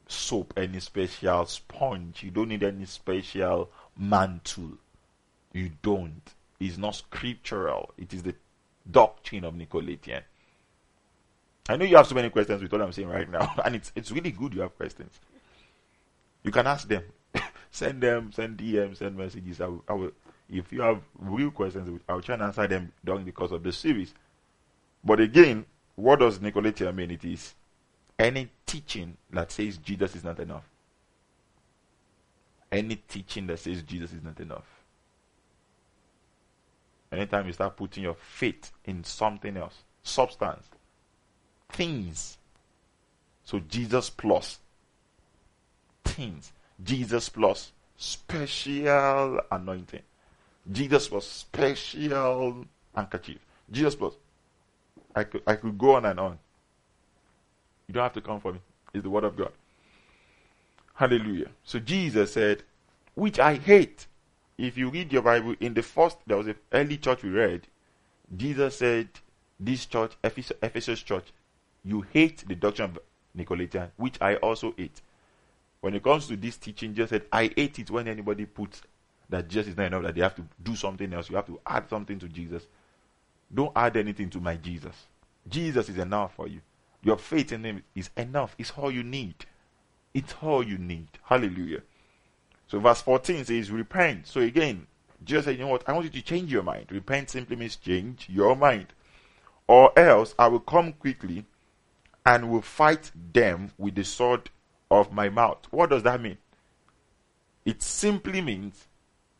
soap, any special sponge. You don't need any special mantle. You don't. It's not scriptural. It is the doctrine of Nicolaitan. I know you have so many questions with what I'm saying right now, and it's it's really good you have questions. You can ask them, send them, send DMs, send messages. I will, I will, if you have real questions, I'll try and answer them during the course of the series. But again, what does Nicolaitan mean? It is any teaching that says Jesus is not enough. Any teaching that says Jesus is not enough. Anytime you start putting your faith in something else, substance, things. So Jesus plus things. Jesus plus special anointing. Jesus plus special handkerchief. Jesus plus I could, I could go on and on. You don't have to come for me. It's the word of God. Hallelujah. So Jesus said, which I hate. If you read your Bible, in the first, there was an early church we read, Jesus said, this church, Ephesus, Ephesus church, you hate the doctrine of Nicolaitan, which I also hate. When it comes to this teaching, Jesus said, I hate it when anybody puts that Jesus is not enough, that they have to do something else. You have to add something to Jesus. Don't add anything to my Jesus. Jesus is enough for you. Your faith in Him is enough. It's all you need. It's all you need. Hallelujah. So, verse 14 says, Repent. So, again, Jesus said, You know what? I want you to change your mind. Repent simply means change your mind. Or else I will come quickly and will fight them with the sword of my mouth. What does that mean? It simply means,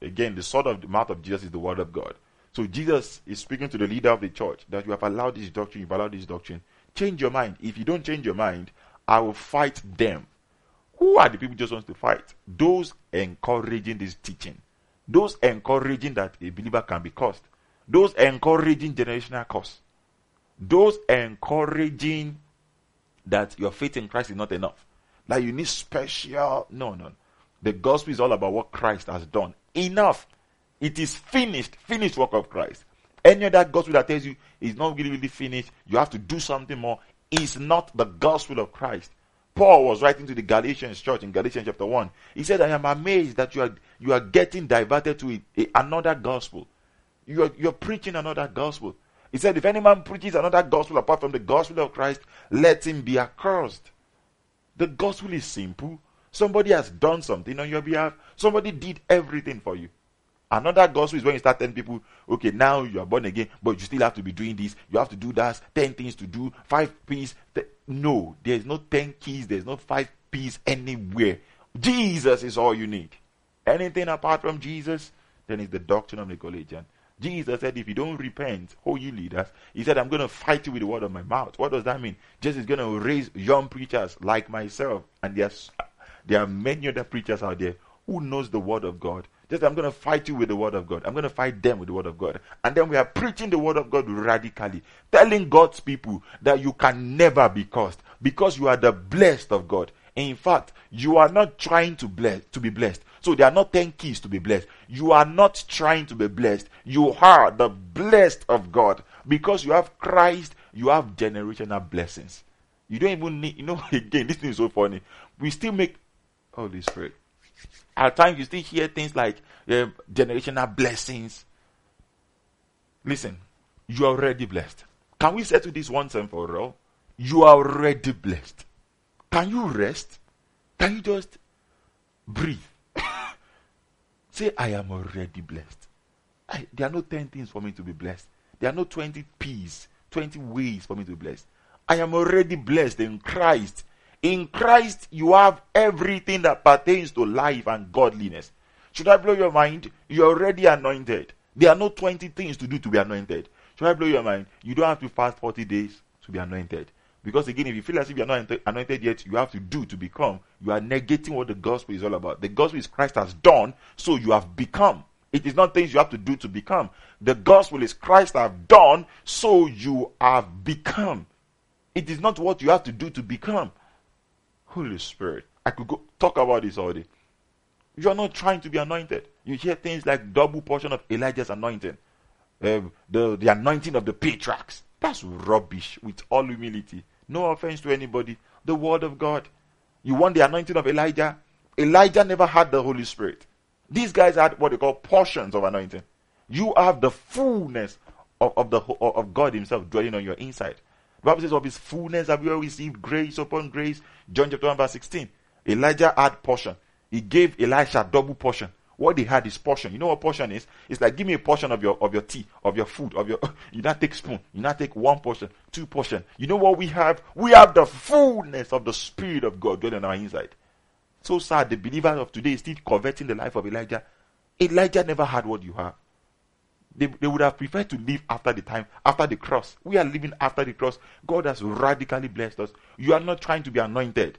again, the sword of the mouth of Jesus is the word of God. So Jesus is speaking to the leader of the church that you have allowed this doctrine, you've allowed this doctrine. Change your mind. If you don't change your mind, I will fight them. Who are the people just wants to fight? Those encouraging this teaching. Those encouraging that a believer can be cursed. Those encouraging generational curse. Those encouraging that your faith in Christ is not enough. That you need special. No, no. The gospel is all about what Christ has done. Enough. It is finished, finished work of Christ. Any other gospel that tells you it's not really, really finished, you have to do something more, is not the gospel of Christ. Paul was writing to the Galatians church in Galatians chapter 1. He said, I am amazed that you are you are getting diverted to a, another gospel. You are you're preaching another gospel. He said, If any man preaches another gospel apart from the gospel of Christ, let him be accursed. The gospel is simple. Somebody has done something on your behalf. Somebody did everything for you. Another gospel is when you start telling people, okay, now you are born again, but you still have to be doing this. You have to do that. 10 things to do. Five P's. No, there's no 10 keys. There's no five P's anywhere. Jesus is all you need. Anything apart from Jesus, then it's the doctrine of Nicolaitan. Jesus said, if you don't repent, oh, you leaders, he said, I'm going to fight you with the word of my mouth. What does that mean? Jesus is going to raise young preachers like myself. And there are many other preachers out there who knows the word of God just I'm going to fight you with the word of God. I'm going to fight them with the word of God. And then we are preaching the word of God radically, telling God's people that you can never be cursed because you are the blessed of God. In fact, you are not trying to bless to be blessed. So there are not 10 keys to be blessed. You are not trying to be blessed. You are the blessed of God. Because you have Christ, you have generational blessings. You don't even need, you know, again, this thing is so funny. We still make Holy Spirit. At times, you still hear things like uh, generational blessings. Listen, you are already blessed. Can we settle this once and for all? You are already blessed. Can you rest? Can you just breathe? Say, I am already blessed. I, there are no 10 things for me to be blessed. There are no 20 P's, 20 ways for me to be blessed. I am already blessed in Christ. In Christ, you have everything that pertains to life and godliness. Should I blow your mind? You're already anointed. There are no 20 things to do to be anointed. Should I blow your mind? You don't have to fast 40 days to be anointed. Because again, if you feel as if you're not anointed yet, you have to do to become. You are negating what the gospel is all about. The gospel is Christ has done, so you have become. It is not things you have to do to become. The gospel is Christ have done, so you have become. It is not what you have to do to become. Holy Spirit. I could go talk about this all day. You are not trying to be anointed. You hear things like double portion of Elijah's anointing, uh, the, the anointing of the patriarchs. That's rubbish with all humility. No offense to anybody. The word of God. You want the anointing of Elijah? Elijah never had the Holy Spirit. These guys had what they call portions of anointing. You have the fullness of, of the of God Himself dwelling on your inside. Bible says, Of His fullness have you received grace upon grace. John chapter 1, verse 16. Elijah had portion. He gave Elisha double portion. What they had is portion. You know what portion is? It's like give me a portion of your of your tea, of your food, of your you not take spoon, you not take one portion, two portion. You know what we have? We have the fullness of the Spirit of God dwelling on our inside. So sad, the believers of today is still coveting the life of Elijah. Elijah never had what you have. They, they would have preferred to live after the time, after the cross. We are living after the cross. God has radically blessed us. You are not trying to be anointed.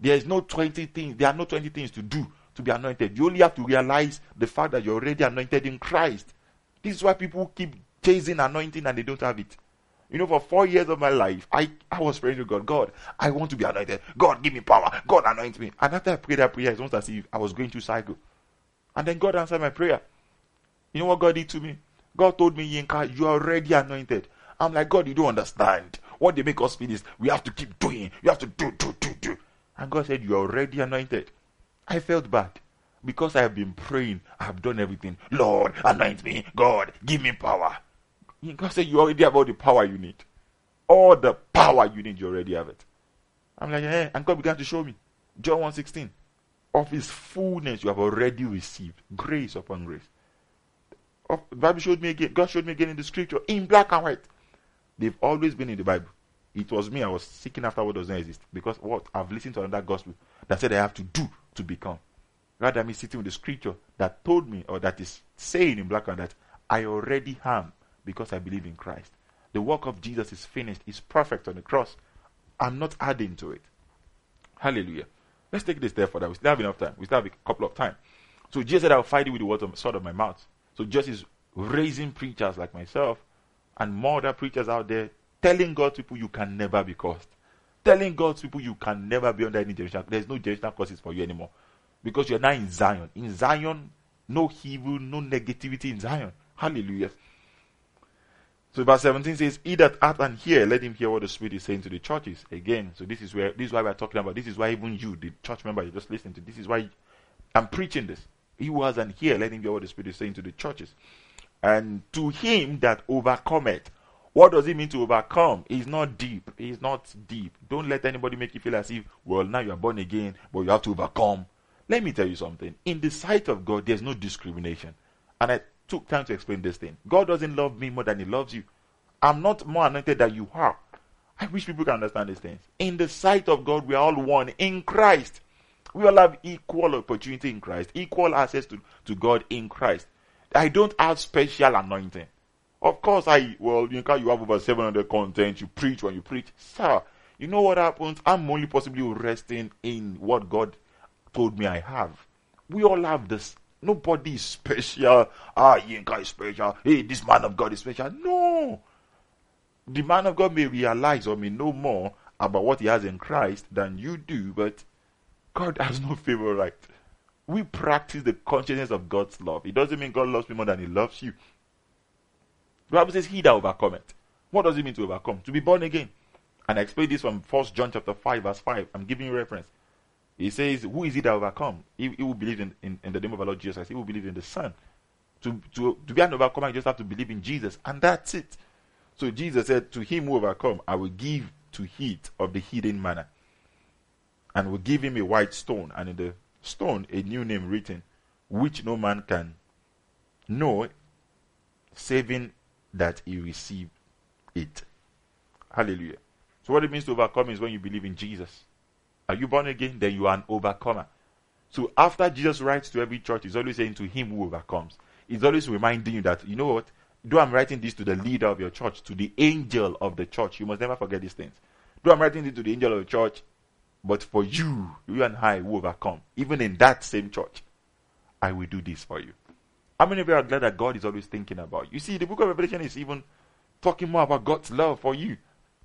There is no 20 things, there are no 20 things to do to be anointed. You only have to realize the fact that you're already anointed in Christ. This is why people keep chasing anointing and they don't have it. You know, for four years of my life, I, I was praying to God, God, I want to be anointed. God, give me power. God, anoint me. And after I prayed that prayer, it's almost as if I was going through cycle. And then God answered my prayer. You know what God did to me? God told me, Yinka, you are already anointed. I'm like, God, you don't understand. What they make us feel is we have to keep doing. You have to do, do, do, do. And God said, You are already anointed. I felt bad because I have been praying. I have done everything. Lord, anoint me. God, give me power. God said, You already have all the power you need. All the power you need, you already have it. I'm like, hey, and God began to show me. John 1:16. Of his fullness you have already received grace upon grace. Of, the Bible showed me again, God showed me again in the scripture, in black and white. They've always been in the Bible. It was me, I was seeking after what doesn't exist. Because what? I've listened to another gospel that said I have to do to become. Rather, me sitting with the scripture that told me, or that is saying in black and that I already am because I believe in Christ. The work of Jesus is finished, is perfect on the cross. I'm not adding to it. Hallelujah. Let's take this step further. We still have enough time. We still have a couple of time. So Jesus said, I'll fight it with the word of, sword of my mouth. So just is raising preachers like myself and more other preachers out there telling God's people you can never be cursed. Telling God's people you can never be under any generation. There's no generational curses for you anymore. Because you're now in Zion. In Zion, no evil, no negativity in Zion. Hallelujah. So verse 17 says, He that hath and hear, let him hear what the Spirit is saying to the churches. Again, so this is where this is why we're talking about. This is why even you, the church member, you're just listening to. This is why I'm preaching this. He wasn't here. let him hear what the Spirit is saying to the churches. And to him that overcometh, what does it mean to overcome? It's not deep. It's not deep. Don't let anybody make you feel as if, well, now you are born again, but you have to overcome. Let me tell you something. In the sight of God, there's no discrimination. And I took time to explain this thing. God doesn't love me more than He loves you. I'm not more anointed than you are. I wish people can understand these things. In the sight of God, we are all one in Christ. We all have equal opportunity in Christ, equal access to, to God in Christ. I don't have special anointing. Of course, I, well, you you have over 700 content, you preach when you preach. Sir, you know what happens? I'm only possibly resting in what God told me I have. We all have this. Nobody is special. Ah, Yinka is special. Hey, this man of God is special. No. The man of God may realize or may know more about what he has in Christ than you do, but God has no favorite. We practice the consciousness of God's love. It doesn't mean God loves me more than he loves you. The Bible says, He that overcometh. What does it mean to overcome? To be born again. And I explain this from First John chapter 5, verse 5. I'm giving you reference. He says, Who is it that overcome? He, he will believe in, in, in, the name of our Lord Jesus. He will believe in the Son. To, to, to be an overcomer, you just have to believe in Jesus. And that's it. So Jesus said, To him who overcome, I will give to eat of the hidden manna. And will give him a white stone, and in the stone a new name written, which no man can know, saving that he received it. Hallelujah. So, what it means to overcome is when you believe in Jesus. Are you born again? Then you are an overcomer. So, after Jesus writes to every church, he's always saying to him who overcomes. He's always reminding you that, you know what? Though I'm writing this to the leader of your church, to the angel of the church, you must never forget these things. Though I'm writing this to the angel of the church, but for you, you and I who overcome, even in that same church, I will do this for you. How many of you are glad that God is always thinking about you? You see, the book of Revelation is even talking more about God's love for you.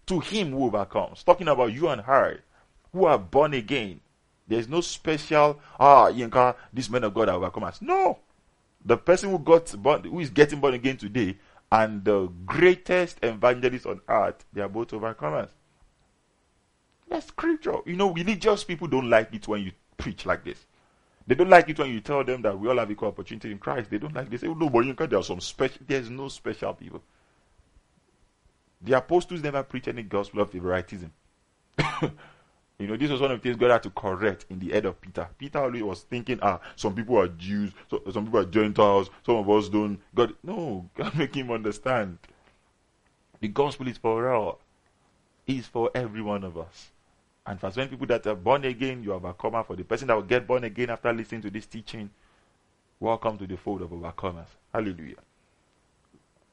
To him who overcomes. Talking about you and her who are born again. There's no special, ah, Yinka, this men of God are overcomers. No. The person who got born, who is getting born again today, and the greatest evangelist on earth, they are both overcomers. That's scripture. You know, religious people don't like it when you preach like this. They don't like it when you tell them that we all have equal opportunity in Christ. They don't like. this. They say, "Oh no, but you can." There are some special. There's no special people. The apostles never preached any gospel of favoritism. you know, this was one of the things God had to correct in the head of Peter. Peter always was thinking, ah, some people are Jews, so, some people are Gentiles, some of us don't. God, no, God make him understand. The gospel is for all. It's for every one of us. And for some people that are born again, you are overcomer. For the person that will get born again after listening to this teaching, welcome to the fold of overcomers. Hallelujah.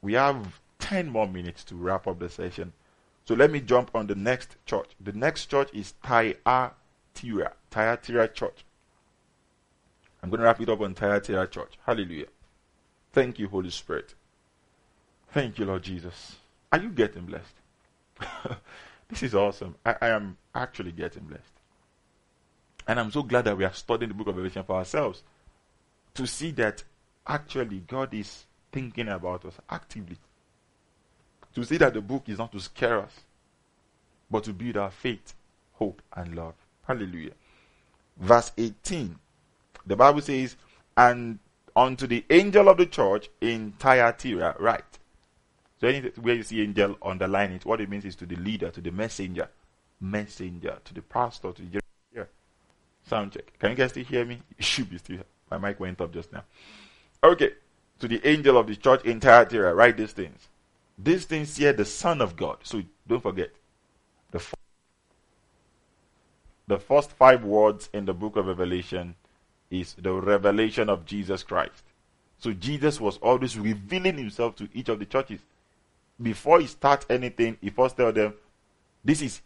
We have 10 more minutes to wrap up the session. So let me jump on the next church. The next church is Thyatira. Thyatira Church. I'm going to wrap it up on Thyatira Church. Hallelujah. Thank you, Holy Spirit. Thank you, Lord Jesus. Are you getting blessed? this is awesome. I, I, am actually getting blessed. And I'm so glad that we are studying the book of Revelation for ourselves to see that actually God is thinking about us actively to see that the book is not to scare us, but to build our faith, hope, and love. Hallelujah. Verse 18, the Bible says, And unto the angel of the church in Thyatira, right? So where you see angel, underline it. What it means is to the leader, to the messenger, messenger, to the pastor, to the yeah. Sound check. Can you guys still hear me? Should be still. My mic went up just now. Okay. To the angel of the church in Thyatira, write these things. These things here, the Son of God. So don't forget. The, the first five words in the book of Revelation is the revelation of Jesus Christ. So Jesus was always revealing himself to each of the churches. Before he starts anything, he first tells them, This is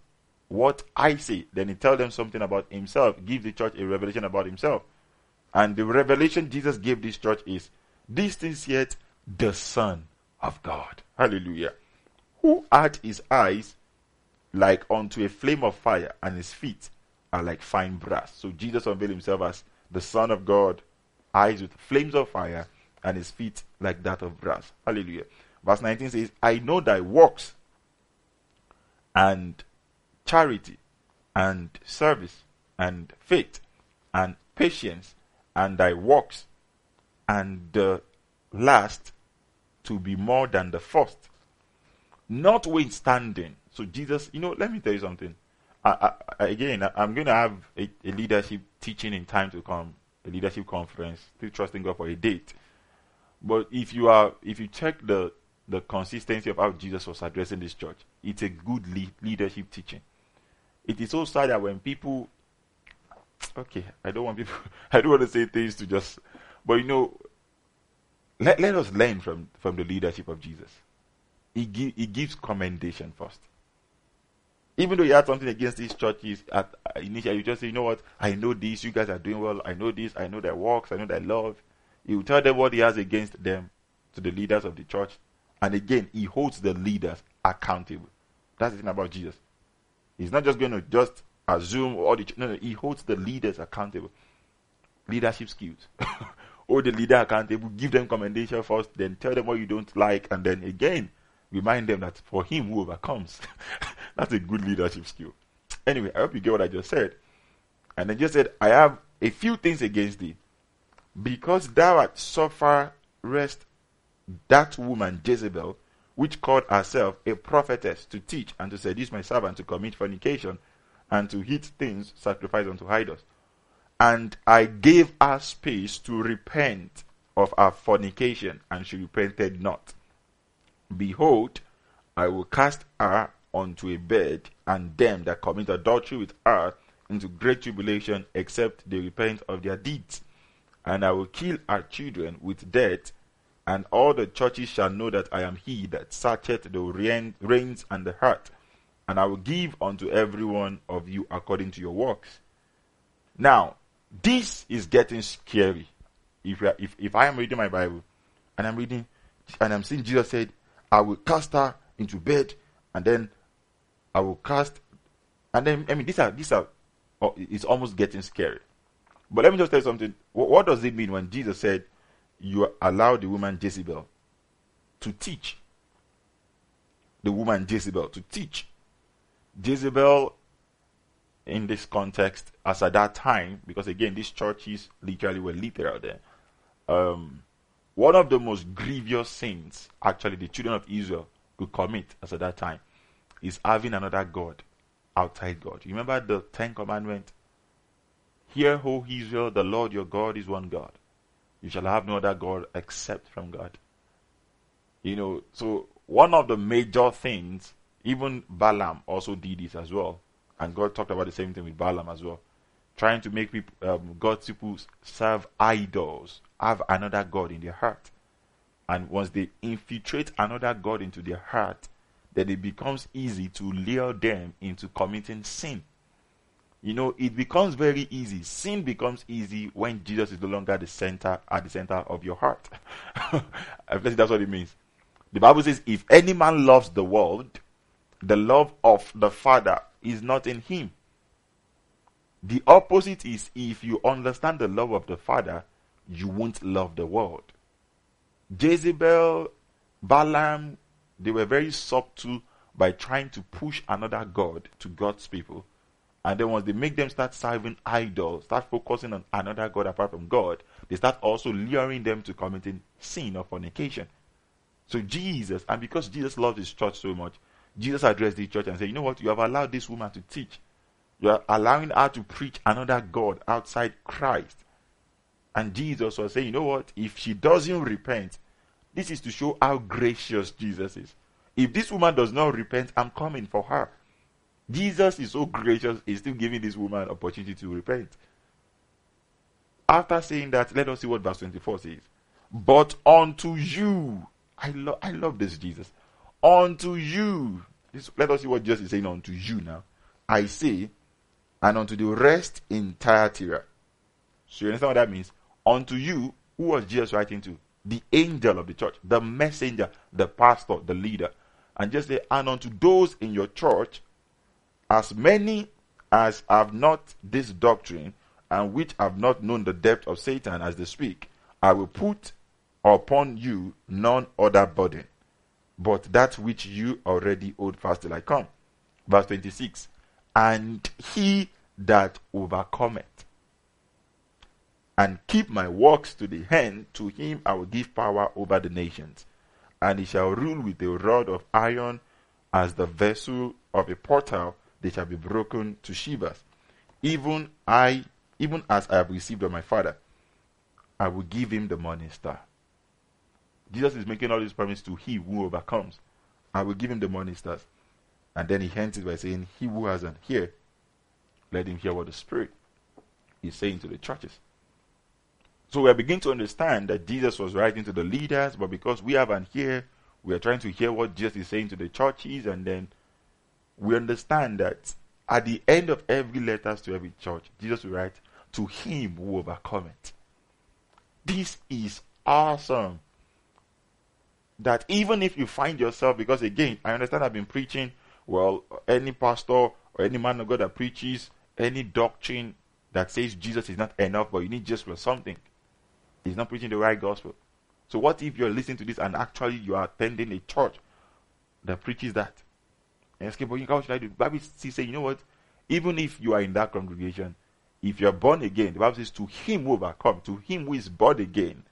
what I say. Then he tells them something about himself, give the church a revelation about himself. And the revelation Jesus gave this church is, This things yet the Son of God. Hallelujah. Who had his eyes like unto a flame of fire, and his feet are like fine brass. So Jesus unveiled himself as the Son of God, eyes with flames of fire, and his feet like that of brass. Hallelujah. Verse 19 says, I know thy works and charity and service and faith and patience and thy works and the last to be more than the first. Notwithstanding, so Jesus, you know, let me tell you something. I, I, again, I, am going to have a, a, leadership teaching in time to come, a leadership conference. Still trusting God for a date. But if you are, if you check the the consistency of how Jesus was addressing this church, it's a good lead, leadership teaching. It is so sad that when people, okay, I don't want people, I don't want to say things to just, but you know, let, let us learn from, from the leadership of Jesus. He, he gives commendation first. Even though he had something against these churches at uh, initially, you just say, you know what, I know this, you guys are doing well, I know this, I know their works, I know their love. He will tell them what he has against them to the leaders of the church. And again, he holds the leaders accountable. That's the thing about Jesus. He's not just going to just assume all the no, no, he holds the leaders accountable. Leadership skills. hold the leader accountable, give them commendation first, then tell them what you don't like, and then again remind them that for him who overcomes, That's a good leadership skill. Anyway, I hope you get what I just said. And then just said, I have a few things against thee. Because thou art rest that woman Jezebel, which called herself a prophetess, to teach and to seduce my servant to commit fornication and to eat things sacrificed unto idols. And I gave her space to repent of her fornication, and she repented not. Behold, I will cast her unto a bed, and them that commit adultery with her into great tribulation, except they repent of their deeds. And I will kill her children with death, and all the churches shall know that I am he that searcheth the reins and the heart, and I will give unto every one of you according to your works. Now, this is getting scary. If, are, if, if I am reading my Bible and I'm reading and I'm seeing Jesus said, I will cast her into bed and then I will cast, and then, I mean, these are, these are, oh, it's almost getting scary. But let me just tell you something. What, what does it mean when Jesus said, You allow the woman Jezebel to teach? The woman Jezebel to teach. Jezebel in this context as at that time, because again, these churches literally were literal there. Um, one of the most grievous sins, actually, the children of Israel could commit as at that time, is having another God outside God. You remember the Ten Commandments? Hear, O Israel, the Lord your God is one God. You shall have no other God except from God. You know, so one of the major things, even Balaam also did this as well. And God talked about the same thing with Balaam as well. Trying to make people, um, God's people serve idols, have another God in their heart. And once they infiltrate another God into their heart, then it becomes easy to lure them into committing sin. You know, it becomes very easy. Sin becomes easy when Jesus is no longer the center at the center of your heart. that's what it means. The Bible says, if any man loves the world, the love of the Father is not in him. The opposite is if you understand the love of the Father, you won't love the world. Jezebel, Balaam, they were very subtle by trying to push another God to God's people. And then once they make them start serving idols, start focusing on another God apart from God, they start also luring them to committing sin or fornication. So Jesus, and because Jesus loves his church so much, Jesus addressed the church and said, You know what? You have allowed this woman to teach. You are allowing her to preach another God outside Christ. And Jesus was saying, You know what? If she doesn't repent, this is to show how gracious Jesus is. If this woman does not repent, I'm coming for her. Jesus is so gracious, he's still giving this woman opportunity to repent. After saying that, let us see what verse 24 says. But unto you, I, lo- I love this Jesus. Unto you, this, let us see what Jesus is saying unto you now. I say, and unto the rest in Thyatira. So you understand what that means? Unto you, who was Jesus writing to? The angel of the church, the messenger, the pastor, the leader. And just say, and unto those in your church, as many as have not this doctrine, and which have not known the depth of Satan as they speak, I will put upon you none other burden but that which you already hold fast till I come. Verse 26 And he that overcometh and keep my works to the end, to him I will give power over the nations, and he shall rule with a rod of iron as the vessel of a portal, they shall be broken to shivers. Even I, even as I have received of my father, I will give him the morning star. Jesus is making all these promises to he who overcomes. I will give him the morning stars. And then he ends it by saying, He who has an ear, let him hear what the Spirit is saying to the churches. So we are beginning to understand that Jesus was writing to the leaders, but because we have an ear, we are trying to hear what Jesus is saying to the churches, and then we understand that at the end of every letter to every church, Jesus will write, To him who overcometh. This is awesome that even if you find yourself, because again, I understand I've been preaching, well, any pastor or any man of God that preaches any doctrine that says Jesus is not enough, but you need just for something, he's not preaching the right gospel. So, what if you're listening to this and actually you are attending a church that preaches that? Escape, but how should I do? The Bible says, you know what? Even if you are in that congregation, if you are born again, the Bible says, to him who overcome, to him who is born again,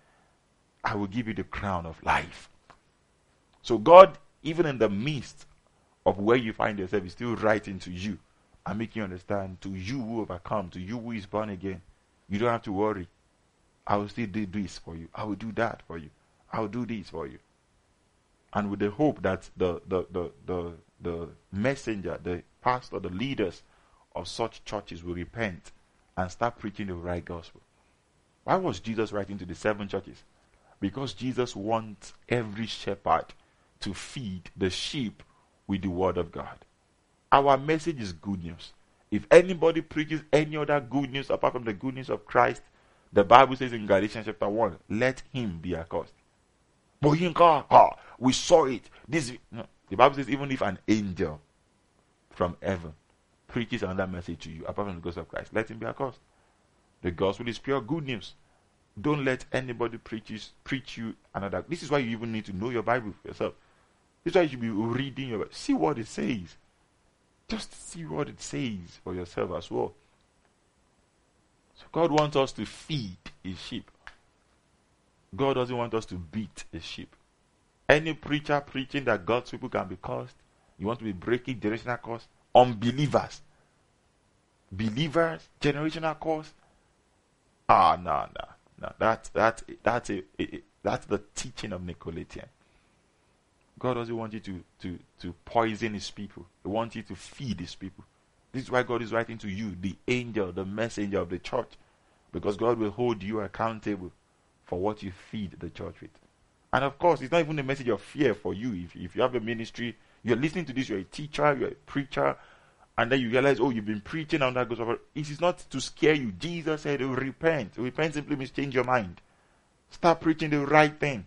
I will give you the crown of life. So God, even in the midst of where you find yourself, is still writing to you and making you understand to you who overcome, to you who is born again. You don't have to worry. I will still do this for you. I will do that for you. I will do this for you. And with the hope that the the the the, the messenger, the pastor, the leaders of such churches will repent and start preaching the right gospel. Why was Jesus writing to the seven churches? Because Jesus wants every shepherd to feed the sheep with the word of God. Our message is good news. If anybody preaches any other good news apart from the good news of Christ, the Bible says in Galatians chapter 1, let him be accursed. But ah, we saw it. This no. The Bible says, even if an angel from heaven preaches another message to you apart from the gospel of Christ, let him be accursed. The gospel is pure good news. Don't let anybody preaches preach you another. This is why you even need to know your Bible for yourself. This is why you should be reading your Bible. See what it says. Just see what it says for yourself as well. So God wants us to feed his sheep. God doesn't want us to beat a sheep. Any preacher preaching that God's people can be cursed, you want to be breaking generational curse, unbelievers, believers, generational curse. Ah, no, no, no. That's that's that's a, a, that's the teaching of Nicolaitan. God doesn't want you to, to, to poison his people. He wants you to feed his people. This is why God is writing to you, the angel, the messenger of the church. Because God will hold you accountable for what you feed the church with. And of course, it's not even a message of fear for you. If, if you have a ministry, you're listening to this, you're a teacher, you're a preacher, and then you realize, oh, you've been preaching and that goes over. It is not to scare you. Jesus said, oh, repent. Repent simply means change your mind. Start preaching the right thing.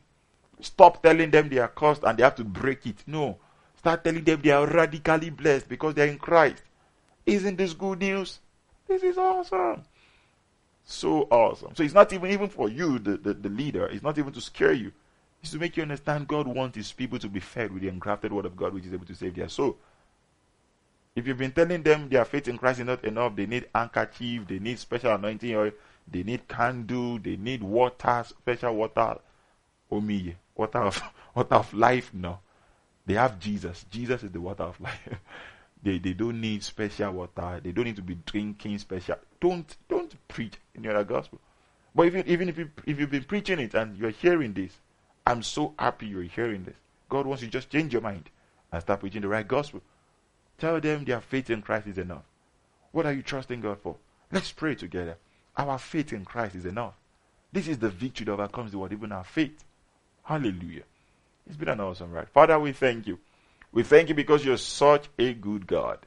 Stop telling them they are cursed and they have to break it. No. Start telling them they are radically blessed because they are in Christ. Isn't this good news? This is awesome. So awesome. So it's not even even for you, the, the, the leader, it's not even to scare you. It's to make you understand God wants his people to be fed with the engrafted word of God which is able to save their soul. If you've been telling them their faith in Christ is not enough, they need handkerchief, they need special anointing oil, they need candle, they need water, special water, omiye, water of water of life. No, they have Jesus. Jesus is the water of life. they they don't need special water. They don't need to be drinking special. Don't don't preach in your gospel. But even even if you if you've been preaching it and you're hearing this, I'm so happy you're hearing this. God wants you to just change your mind and start preaching the right gospel. Tell them their faith in Christ is enough. What are you trusting God for? Let's pray together. Our faith in Christ is enough. This is the victory that overcomes the world, even our faith. Hallelujah. It's been an awesome ride. Father, we thank you. We thank you because you're such a good God.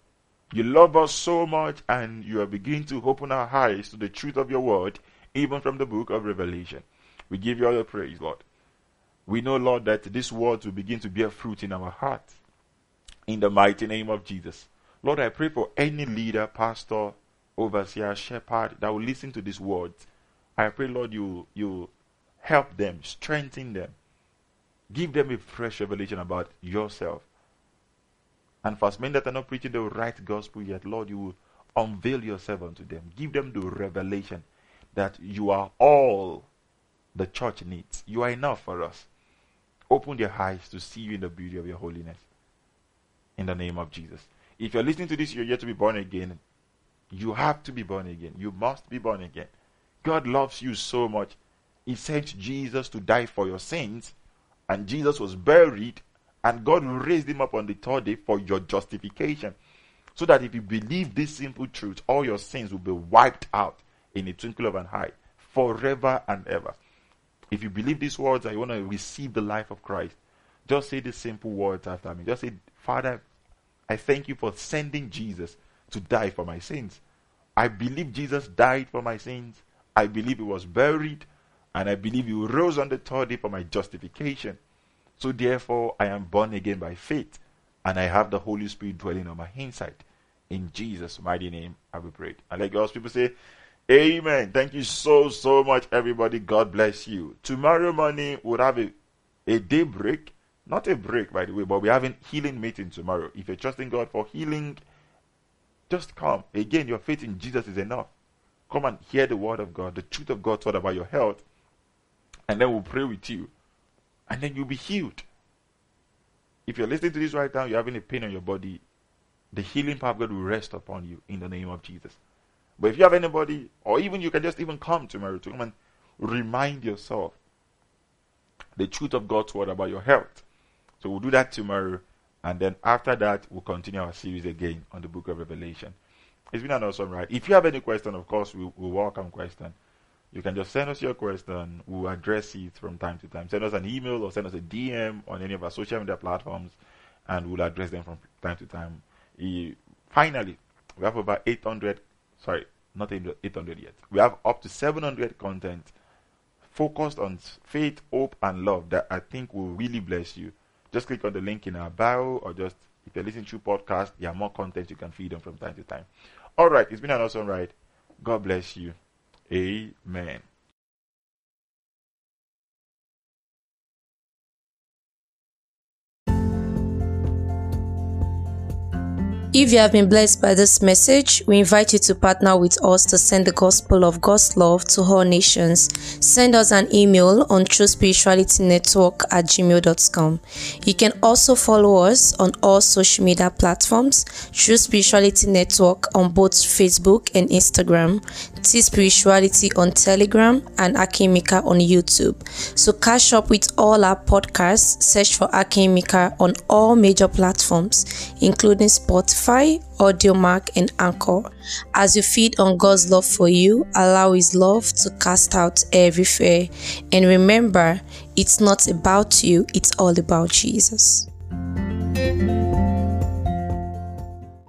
You love us so much and you are beginning to open our eyes to the truth of your word, even from the book of Revelation. We give you all the praise, Lord. We know, Lord, that this word will begin to bear fruit in our hearts. In the mighty name of Jesus. Lord, I pray for any leader, pastor, overseer, shepherd that will listen to these words. I pray, Lord, you, you help them, strengthen them, Give them a fresh revelation about yourself. And for men that are not preaching the right gospel yet, Lord, you will unveil yourself unto them. Give them the revelation that you are all the church needs. You are enough for us. Open their eyes to see you in the beauty of your holiness. In the name of Jesus. If you're listening to this, you're yet to be born again. You have to be born again. You must be born again. God loves you so much. He sent Jesus to die for your sins and Jesus was buried, and God raised him up on the third day for your justification. So that if you believe this simple truth, all your sins will be wiped out in a twinkle of an eye forever and ever. If you believe these words and you want to receive the life of Christ, just say the simple words after me. Just say, Father, I thank you for sending Jesus to die for my sins. I believe Jesus died for my sins. I believe he was buried and I believe he rose on the third day for my justification. So therefore, I am born again by faith, and I have the Holy Spirit dwelling on my inside. In Jesus' mighty name, I will pray. And let God's people say, Amen. Thank you so, so much, everybody. God bless you. Tomorrow morning, we'll have a, a day break Not a break, by the way, but we're having healing meeting tomorrow. If you're trusting God for healing, just come. Again, your faith in Jesus is enough. Come and hear the word of God, the truth of God word about your health, and then we'll pray with you. And then you'll be healed. If you're listening to this right now, you're having a pain on your body, the healing power of God will rest upon you in the name of Jesus. But if you have anybody, or even you can just even come to tomorrow to come and remind yourself the truth of God's word about your health. So we'll do that tomorrow. And then after that, we'll continue our series again on the book of Revelation. It's been an awesome ride. If you have any question, of course, we, will welcome question. You can just send us your question. We'll address it from time to time. Send us an email or send us a DM on any of our social media platforms, and we'll address them from time to time. finally, we have about 800, sorry, not 800 yet. We have up to 700 content focused on faith, hope, and love that I think will really bless you. Just click on the link in our bio, or just if you're listening to podcast, there are more content you can feed on from time to time. All right, it's been an awesome ride. God bless you. Amen. If you have been blessed by this message, we invite you to partner with us to send the gospel of God's love to all nations. Send us an email on truespiritualitynetwork at gmail.com. You can also follow us on all social media platforms, True Spirituality Network on both Facebook and Instagram, T Spirituality on Telegram, and Akimika on YouTube. So catch up with all our podcasts, search for Akimika on all major platforms, including Spotify Audiomack, and Anchor. As you feed on God's love for you, allow His love to cast out every fear. And remember, it's not about you, it's all about Jesus.